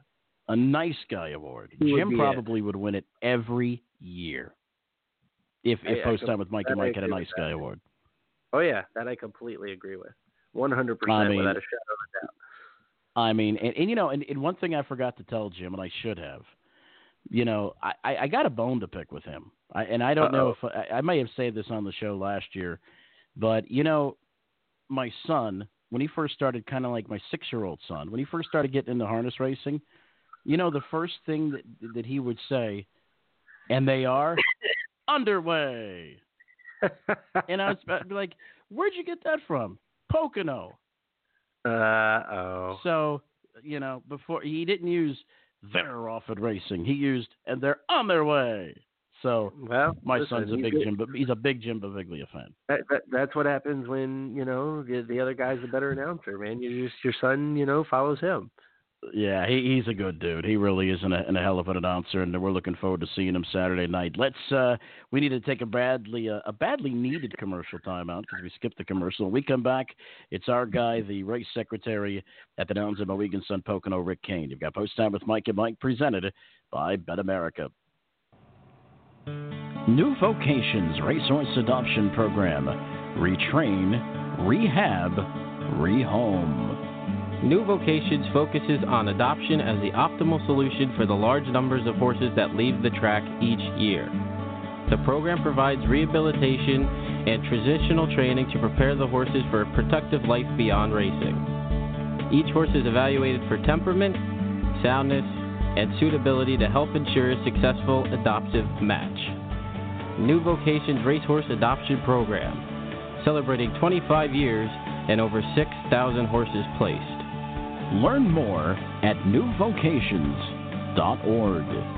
a nice guy award, Jim probably it. would win it every year. If if I, post time with Mike and Mike had a nice guy award. Oh yeah, that I completely agree with. One hundred percent without a shadow of a doubt. I mean, and, and you know, and, and one thing I forgot to tell Jim, and I should have, you know, I, I got a bone to pick with him. I, and I don't Uh-oh. know if I, I may have said this on the show last year, but you know, my son when he first started, kind of like my six year old son, when he first started getting into harness racing, you know, the first thing that, that he would say, and they are underway. and I was like, where'd you get that from? Pocono. Uh oh. So, you know, before he didn't use they're off at racing, he used and they're on their way. So well, my listen, son's a big Jim, but he's a big Jim Beviglia fan. That, that, that's what happens when you know the, the other guy's a better announcer, man. You just your son, you know, follows him. Yeah, he, he's a good dude. He really is, and a, and a hell of an announcer, and we're looking forward to seeing him Saturday night. Let's. Uh, we need to take a badly uh, a badly needed commercial timeout because we skipped the commercial. When we come back, it's our guy, the race secretary at the Downs of Mohegan Sun Pocono, Rick Kane. You've got Post Time with Mike and Mike, presented by Bet America. New Vocations Racehorse Adoption Program. Retrain, rehab, rehome. New Vocations focuses on adoption as the optimal solution for the large numbers of horses that leave the track each year. The program provides rehabilitation and transitional training to prepare the horses for a productive life beyond racing. Each horse is evaluated for temperament, soundness, and suitability to help ensure a successful adoptive match. New Vocations Racehorse Adoption Program, celebrating 25 years and over 6,000 horses placed. Learn more at newvocations.org.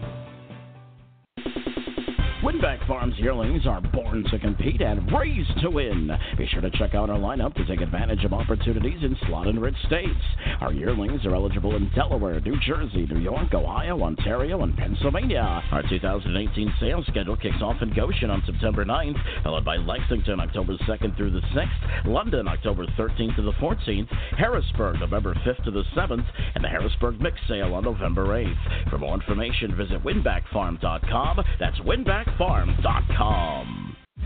Winback Farms yearlings are born to compete and raised to win. Be sure to check out our lineup to take advantage of opportunities in slot and rich states. Our yearlings are eligible in Delaware, New Jersey, New York, Ohio, Ontario, and Pennsylvania. Our 2018 sales schedule kicks off in Goshen on September 9th, followed by Lexington October 2nd through the 6th, London October 13th to the 14th, Harrisburg November 5th to the 7th, and the Harrisburg Mix Sale on November 8th. For more information, visit winbackfarm.com. That's winback farm.com.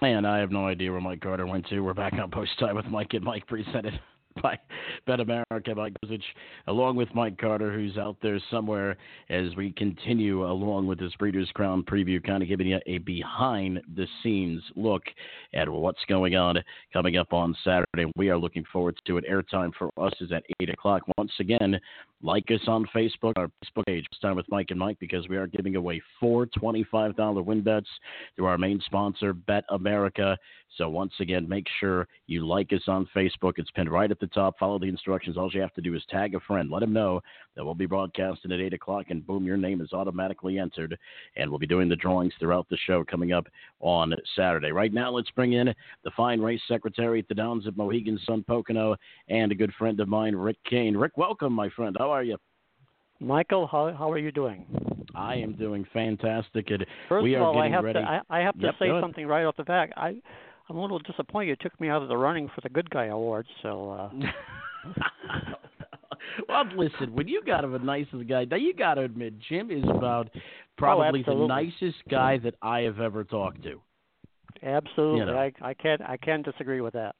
And I have no idea where Mike Carter went to. We're back on post time with Mike and Mike presented by Bet America. Mike Bozich, along with Mike Carter, who's out there somewhere as we continue along with this Breeders' Crown preview, kind of giving you a behind the scenes look at what's going on coming up on Saturday. We are looking forward to it. Airtime for us is at 8 o'clock. Once again, like us on Facebook, our Facebook page, it's time with Mike and Mike, because we are giving away four $25 win bets through our main sponsor, Bet America. So once again, make sure you like us on Facebook. It's pinned right at the top. Follow the instructions. All you have to do is tag a friend. Let them know that we'll be broadcasting at 8 o'clock, and boom, your name is automatically entered. And we'll be doing the drawings throughout the show coming up on Saturday. Right now, let's bring in the fine race secretary at the Downs of Mohegan Sun Pocono and a good friend of mine, Rick Kane. Rick, welcome, my friend. How are you? Michael, how how are you doing? I am doing fantastic. And First we of are all, I have ready. to I, I have to Yep, say something right off the bat. I I'm a little disappointed you took me out of the running for the Good Guy Award. So uh, well, listen, when you got him a nicest guy, now you got to admit, Jim is about probably the nicest guy that I have ever talked to. absolutely, You know. I I can't I can't disagree with that.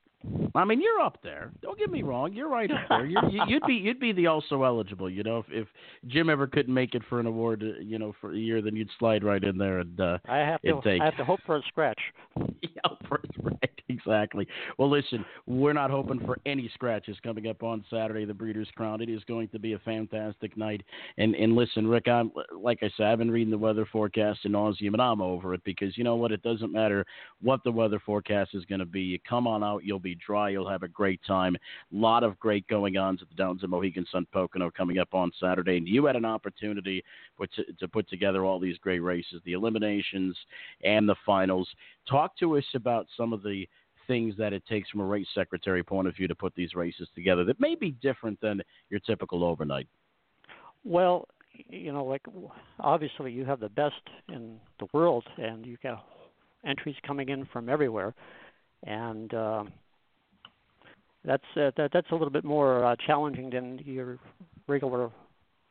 I mean, you're up there. Don't get me wrong. You're right up there. You're, you- you'd be you'd be the also eligible. You know, if if Jim ever couldn't make it for an award, uh, you know, for a year, then you'd slide right in there and uh, I have to take. I have to hope for a scratch. yeah, right, exactly. Well, listen, we're not hoping for any scratches coming up on Saturday, the Breeders' Crown. It is going to be a fantastic night. And and listen, Rick, I'm like I said, I've been reading the weather forecast in nauseum, and I'm over it because you know what? It doesn't matter what the weather forecast is going to be. You come on out, you'll be dry, you'll have a great time. A lot of great going ons at the Downs of Mohegan Sun Pocono coming up on Saturday, and you had an opportunity to, to put together all these great races, the eliminations and the finals. Talk to us about some of the things that it takes from a race secretary point of view to put these races together that may be different than your typical overnight? Well, you know, like obviously you have the best in the world, and you got entries coming in from everywhere, and uh, that's uh, that, that's a little bit more uh, challenging than your regular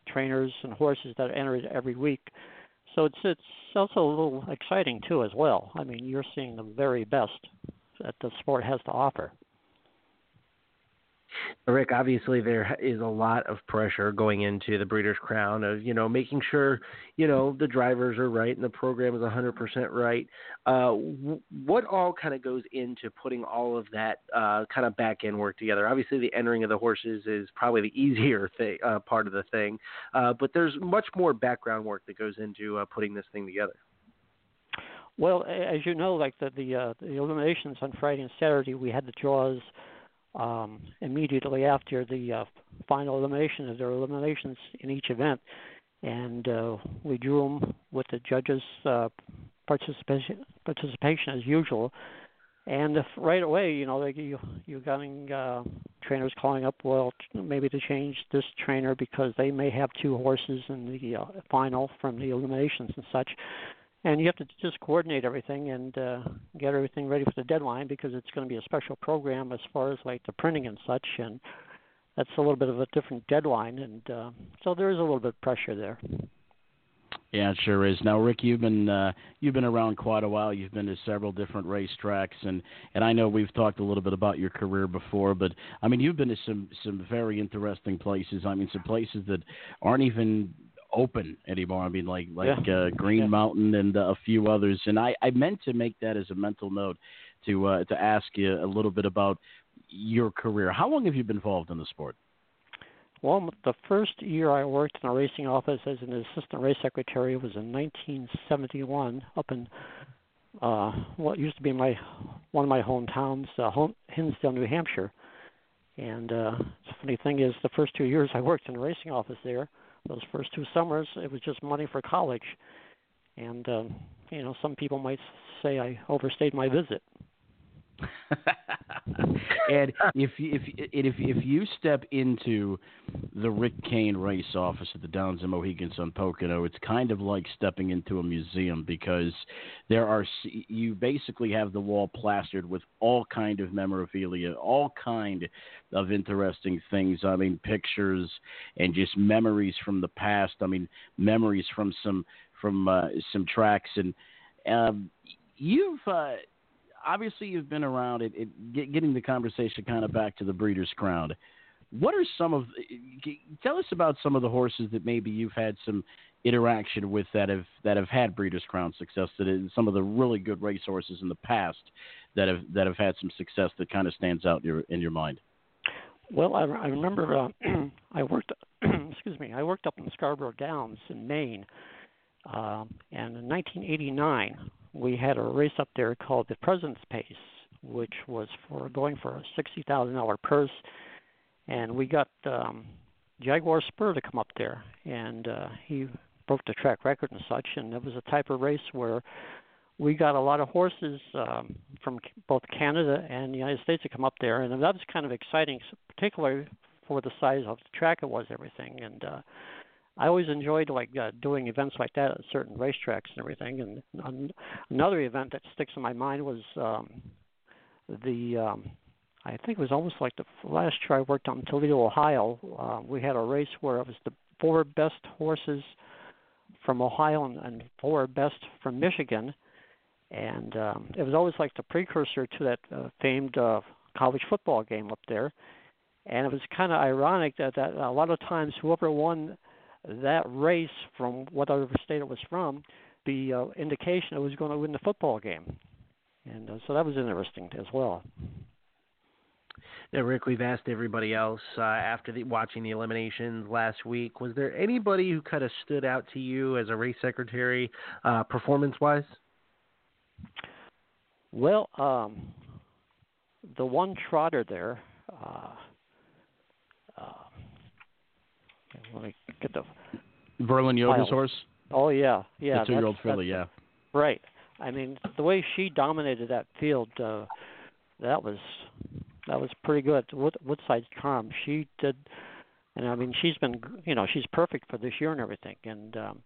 trainers and horses that enter it every week. So it's it's also a little exciting too as well. I mean, you're seeing the very best that the sport has to offer. Rick, obviously there is a lot of pressure going into the Breeders' Crown of you know making sure you know the drivers are right and the program is 100% right. Uh, what all kind of goes into putting all of that uh, kind of back end work together? Obviously, the entering of the horses is probably the easier thing, uh, part of the thing, uh, but there's much more background work that goes into uh, putting this thing together. Well, as you know, like the the, uh, the eliminations on Friday and Saturday, we had the draws um, immediately after the uh, final elimination of their eliminations in each event, and uh, we drew them with the judges' uh, participation participation as usual. And if right away, you know, like you you're getting uh, trainers calling up, well, maybe to change this trainer because they may have two horses in the uh, final from the eliminations and such and you have to just coordinate everything and uh, get everything ready for the deadline because it's going to be a special program as far as like the printing and such, and that's a little bit of a different deadline, and uh, so there is a little bit of pressure there. Yeah, it sure is. Now, Rick, you've been uh, you've been around quite a while. You've been to several different racetracks, and and I know we've talked a little bit about your career before, but I mean, you've been to some some very interesting places. I mean, some places that aren't even open anymore. I mean, like like yeah. uh, Green yeah. Mountain and uh, a few others. And I I meant to make that as a mental note to uh, to ask you a little bit about your career. How long have you been involved in the sport? Well, the first year I worked in a racing office as an assistant race secretary was in 1971 up in uh, what used to be my one of my hometowns, uh, home, Hinsdale, New Hampshire. And uh, the funny thing is, the first two years I worked in a racing office there, those first two summers, it was just money for college, and um, you know, some people might say I overstayed my visit. and if if if if you step into the Rick Kane race office at the Downs and Mohegan Sun Pocono, it's kind of like stepping into a museum because there are you basically have the wall plastered with all kind of memorabilia, all kind of interesting things. I mean, pictures and just memories from the past. I mean, memories from some from uh, some tracks and. Um, you've uh, obviously you've been around it, it get, getting the conversation kind of back to the Breeders' Crown. What are some of? Tell us about some of the horses that maybe you've had some interaction with that have that have had Breeders' Crown success. That is some of the really good race horses in the past that have that have had some success that kind of stands out in your in your mind. Well, I, I remember uh, I worked. excuse me. I worked up in Scarborough Downs in Maine, um, and in 1989 we had a race up there called the President's Pace, which was for going for a sixty thousand dollar purse, and we got um, Jaguar Spur to come up there, and uh, he broke the track record and such. And it was a type of race where we got a lot of horses um, from both Canada and the United States to come up there, and that was kind of exciting, particularly for the size of the track it was, everything, and. uh I always enjoyed like uh, doing events like that at certain racetracks and everything. And um, another event that sticks in my mind was um, the um, I think it was almost like the last year I worked on Toledo, Ohio. Uh, we had a race where it was the four best horses from Ohio and, and four best from Michigan, and um, it was always like the precursor to that uh, famed uh, college football game up there. And it was kind of ironic that, that a lot of times whoever won that race from whatever state it was from, the uh, indication it was going to win the football game. and uh, so that was interesting as well. Now, Rick, we've asked everybody else uh, after the, watching the eliminations last week. Was there anybody who kind of stood out to you as a race secretary, uh, performance-wise? Well, um, the one trotter there. Uh, uh, let me get the Verlin Yoder's horse. Oh yeah, yeah. The two-year-old filly, yeah. Right. I mean, the way she dominated that field, uh, that was that was pretty good. Wood, Woodside's charm. She did, and I mean, she's been, you know, she's perfect for this year and everything. And um,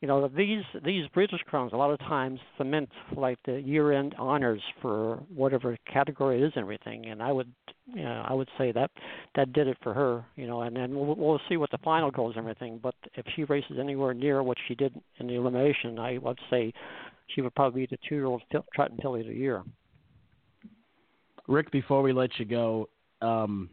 you know, these these Breeders' Crowns a lot of times cement like the year-end honors for whatever category it is and everything. And I would, you know, I would say that that did it for her. You know, and then we'll, we'll see what the final goes and everything. But if she races anywhere near what she did in the elimination, I would say she would probably be the two-year-old trotting filly of the year. Rick, before we let you go, um,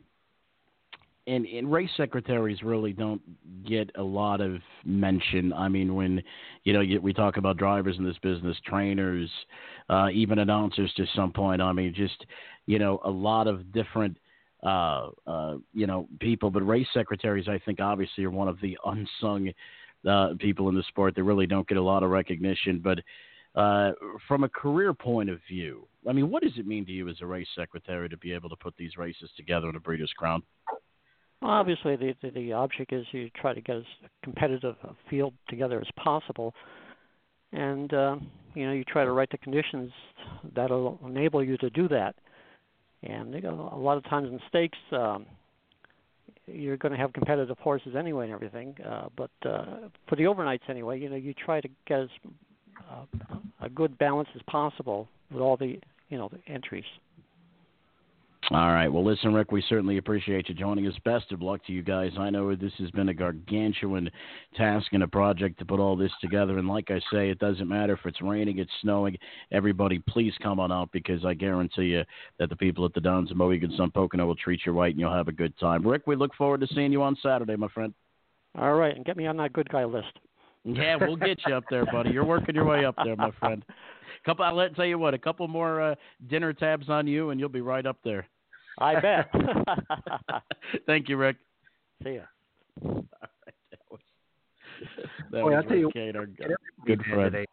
and, and race secretaries really don't get a lot of mention. I mean, when you know you, we talk about drivers in this business, trainers, uh, even announcers to some point. I mean, just you know, a lot of different uh, uh, you know people. But race secretaries, I think, obviously, are one of the unsung uh, people in the sport. They really don't get a lot of recognition, but. Uh, from a career point of view, I mean, what does it mean to you as a race secretary to be able to put these races together in a Breeders' Crown? Well, obviously, the, the the object is you try to get as competitive a field together as possible, and uh, you know you try to write the conditions that'll enable you to do that. And you know, a lot of times in stakes, um, you're going to have competitive horses anyway and everything. Uh, but uh, for the overnights anyway, you know you try to get as uh, a good balance as possible with all the you know the entries. All right. Well, listen, Rick, we certainly appreciate you joining us. Best of luck to you guys. I know this has been a gargantuan task and a project to put all this together. And like I say, it doesn't matter if it's raining, it's snowing. Everybody, please come on out because I guarantee you that the people at the Downs of Mohegan Sun Pocono will treat you right and you'll have a good time. Rick, we look forward to seeing you on Saturday, my friend. All right, and get me on that good guy list. Yeah, we'll get you up there, buddy. You're working your way up there, my friend. Couple, I'll let tell you what, a couple more uh, dinner tabs on you, and you'll be right up there. I bet. Thank you, Rick. See ya. All right, that was, that Boy, was I'll tell you Rick Kane, our good, good friend. today,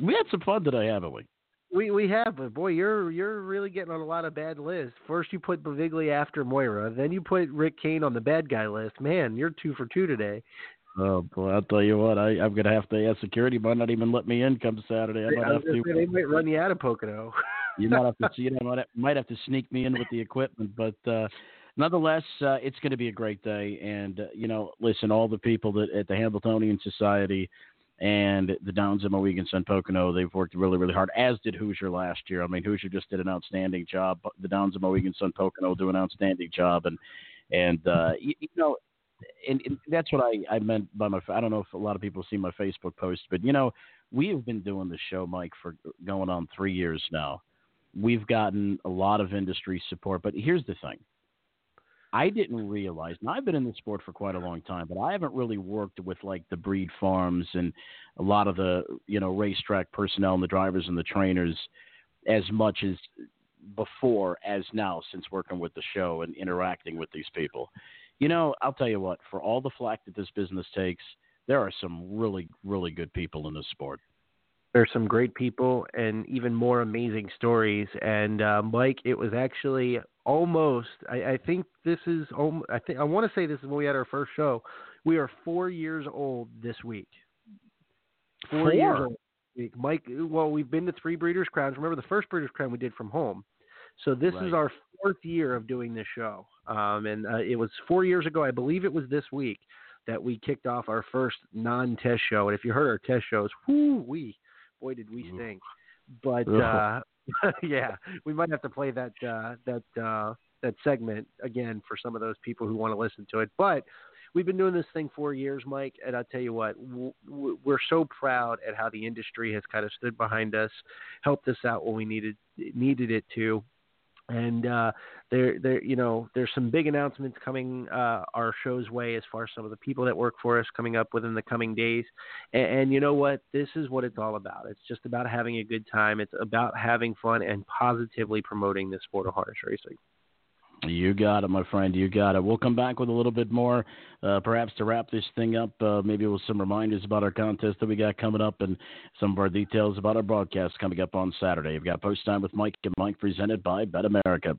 man. We had some fun today, haven't we? We we have, but boy, you're you're really getting on a lot of bad lists. First, you put Beviglia after Moira, then you put Rick Kane on the bad guy list. Man, you're two for two today. Oh boy, I'll tell you what, I, I'm gonna have to ask security might not even let me in come Saturday. I might I have gonna to. they might run you out of Pocono. you might have to see. Know, might have, might have to sneak me in with the equipment, but uh, nonetheless, uh, it's going to be a great day. And uh, you know, listen, all the people that at the Hambletonian Society and the Downs of Mohegan Sun Pocono, they've worked really, really hard. As did Hoosier last year. I mean, Hoosier just did an outstanding job. The Downs of Mohegan Sun Pocono do an outstanding job, and and uh, you, you know. And, and that's what I, I meant by my. I don't know if a lot of people see my Facebook post, but you know, we have been doing the show, Mike, for going on three years now we've gotten a lot of industry support. But here's the thing I didn't realize, and I've been in the sport for quite a long time, but I haven't really worked with like the breed farms and a lot of the, you know, racetrack personnel and the drivers and the trainers as much as before as now since working with the show and interacting with these people. You know, I'll tell you what, for all the flack that this business takes, there are some really, really good people in this sport. There's some great people and even more amazing stories. And uh, Mike, it was actually almost. I, I think this is. I think I want to say this is when we had our first show. We are four years old this week. Four, Four? years old. this week. Mike. Well, we've been to three Breeders' Crowns. Remember the first Breeders' Crown we did from home. So this Right. is our fourth year of doing this show. Um, and uh, it was four years ago. I believe it was this week that we kicked off our first non-test show. And if you heard our test shows, whoo we boy did we stink. But uh, yeah, we might have to play that uh, that uh, that segment again for some of those people who want to listen to it. But we've been doing this thing four years, Mike, and I'll tell you what, we're so proud at how the industry has kind of stood behind us, helped us out when we needed needed it to. And uh, there, there, you know, there's some big announcements coming uh, our show's way as far as some of the people that work for us coming up within the coming days. And, and you know what? This is what it's all about. It's just about having a good time. It's about having fun and positively promoting the sport of harness racing. You got it, my friend. You got it. We'll come back with a little bit more, uh, perhaps to wrap this thing up. Uh, maybe with some reminders about our contest that we got coming up, and some of our details about our broadcast coming up on Saturday. You've got post time with Mike and Mike presented by Bet America.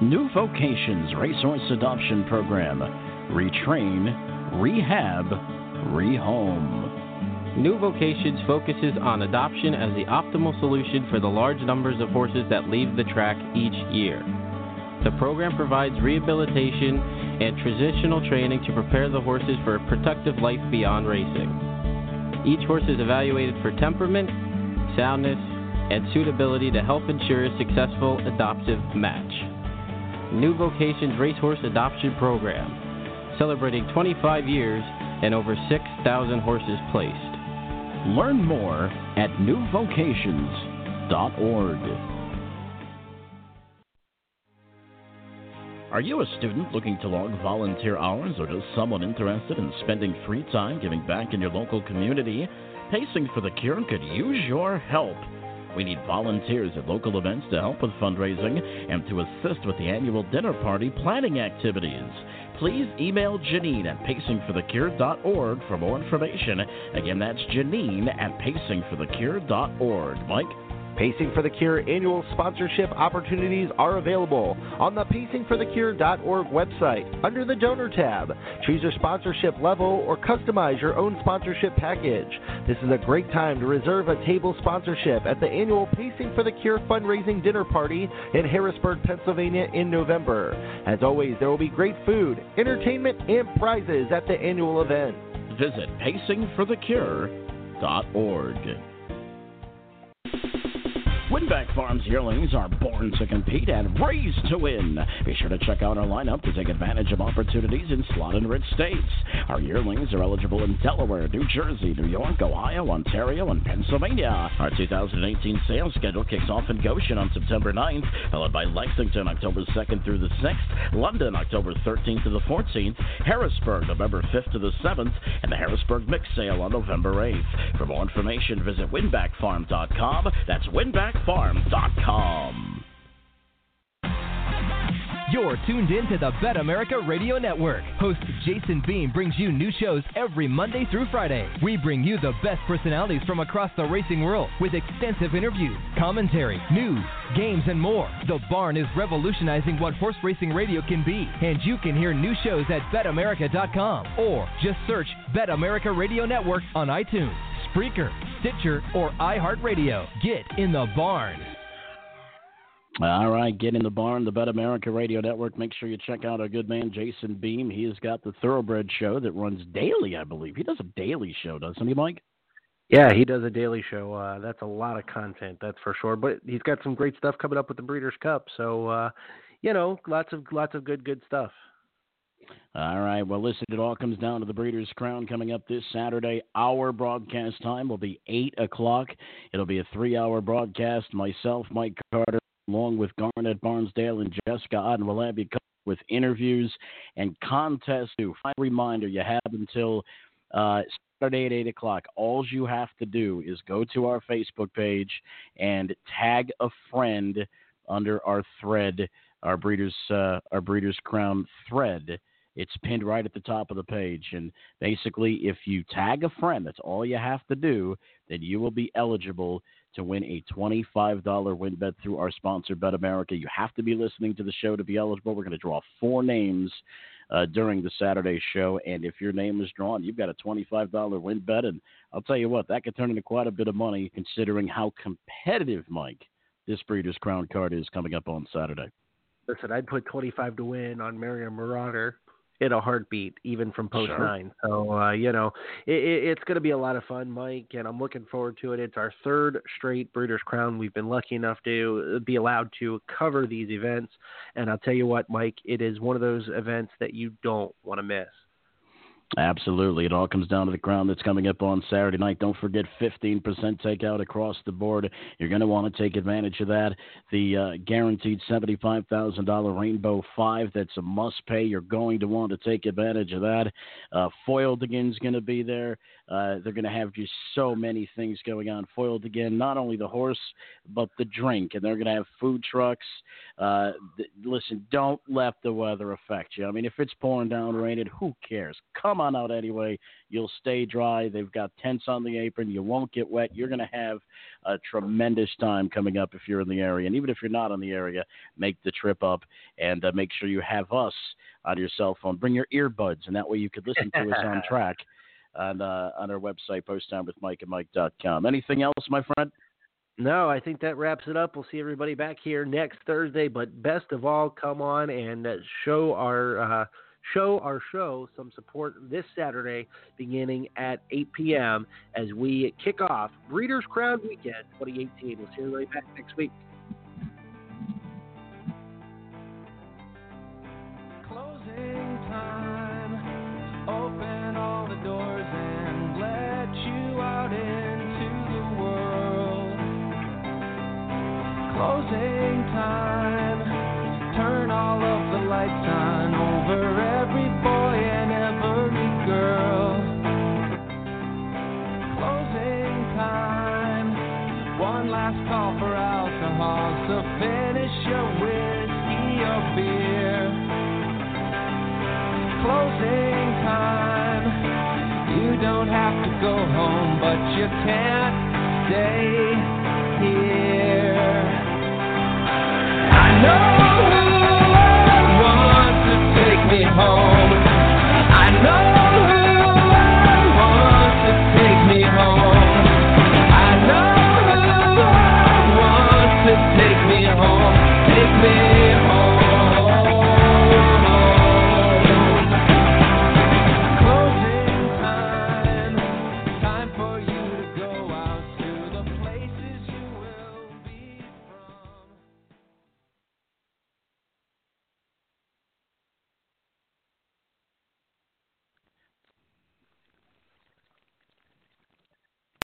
New Vocations Racehorse Adoption Program. Retrain, rehab, rehome. New Vocations focuses on adoption as the optimal solution for the large numbers of horses that leave the track each year. The program provides rehabilitation and transitional training to prepare the horses for a productive life beyond racing. Each horse is evaluated for temperament, soundness, and suitability to help ensure a successful adoptive match. New Vocations Racehorse Adoption Program, celebrating 25 years and over 6,000 horses placed. Learn more at newvocations.org. Are you a student looking to log volunteer hours or just someone interested in spending free time giving back in your local community? Pacing for the Cure could use your help. We need volunteers at local events to help with fundraising and to assist with the annual dinner party planning activities. Please email Janine at pacingforthecure.org for more information. Again, that's Janine at pacingforthecure.org. Mike? Pacing for the Cure annual sponsorship opportunities are available on the pacingforthecure.org website under the donor tab. Choose your sponsorship level or customize your own sponsorship package. This is a great time to reserve a table sponsorship at the annual Pacing for the Cure fundraising dinner party in Harrisburg, Pennsylvania in November. As always, there will be great food, entertainment, and prizes at the annual event. Visit pacingforthecure.org. Winback Farms yearlings are born to compete and raised to win. Be sure to check out our lineup to take advantage of opportunities in slot and rich states. Our yearlings are eligible in Delaware, New Jersey, New York, Ohio, Ontario, and Pennsylvania. Our 2018 sales schedule kicks off in Goshen on September 9th, followed by Lexington October 2nd through the 6th, London October 13th to the 14th, Harrisburg November 5th to the 7th, and the Harrisburg Mix Sale on November 8th. For more information, visit winbackfarm.com. That's winback farm.com. You're tuned in to the Bet America Radio Network. Host Jason Beam brings you new shows every Monday through Friday. We bring you the best personalities from across the racing world with extensive interviews, commentary, news, games, and more. The Barn is revolutionizing what horse racing radio can be, and you can hear new shows at betamerica.com or just search Bet America Radio Network on iTunes, Spreaker, Stitcher, or iHeartRadio. Get in the Barn. All right, get in the barn, the Bet America Radio Network. Make sure you check out our good man Jason Beam. He has got the Thoroughbred Show that runs daily, I believe. He does a daily show, doesn't he, Mike? Yeah, he does a daily show. Uh, that's a lot of content, that's for sure. But he's got some great stuff coming up with the Breeders' Cup. So, uh, you know, lots of lots of good good stuff. All right. Well, listen, it all comes down to the Breeders' Crown coming up this Saturday. Our broadcast time will be 8 o'clock. It'll be a three hour broadcast. Myself, Mike Carter, along with Garnet Barnsdale and Jessica Otten will have you with interviews and contests. Final reminder you have until uh, Saturday at 8 o'clock. All you have to do is go to our Facebook page and tag a friend under our thread, our Breeders, uh, our Breeders' Crown thread. It's pinned right at the top of the page. And basically, if you tag a friend, that's all you have to do, then you will be eligible to win a $25 win bet through our sponsor, Bet America. You have to be listening to the show to be eligible. We're going to draw four names uh, during the Saturday show. And if your name is drawn, you've got a $25 win bet. And I'll tell you what, that could turn into quite a bit of money considering how competitive, Mike, this Breeders' Crown card is coming up on Saturday. Listen, I'd put 25 to win on Marion Marauder in a heartbeat, even from post Sure. nine. So uh, you know, it, it, it's going to be a lot of fun, Mike, and I'm looking forward to it. It's our third straight Breeders' Crown. We've been lucky enough to be allowed to cover these events, and I'll tell you what, Mike, it is one of those events that you don't want to miss. Absolutely. It all comes down to the crown that's coming up on Saturday night. Don't forget 15% takeout across the board. You're going to want to take advantage of that. The uh, guaranteed $75,000 Rainbow 5, that's a must pay. You're going to want to take advantage of that. Uh, again's going to be there. Uh, they're going to have just so many things going on. Foiled again, not only the horse, but the drink. And they're going to have food trucks. Uh, th- listen, don't let the weather affect you. I mean, if it's pouring down, raining, who cares? Come on out anyway. You'll stay dry. They've got tents on the apron. You won't get wet. You're going to have a tremendous time coming up if you're in the area. And even if you're not in the area, make the trip up and uh, make sure you have us on your cell phone. Bring your earbuds, and that way you could listen to us on track on uh, on our website, posttimewithmikeandmike.com. Anything else, my friend? No, I think that wraps it up. We'll see everybody back here next Thursday. But best of all, come on and show our uh, show our show some support this Saturday, beginning at 8 p.m. as we kick off Breeders' Crown Weekend 2018. We'll see everybody back next week. Closing time. Open all the doors and let you out into the world. Closing time. Turn all of the lights on to finish your whiskey or beer. Closing time. You don't have to go home, but you can't stay here. I know who wants to take me home.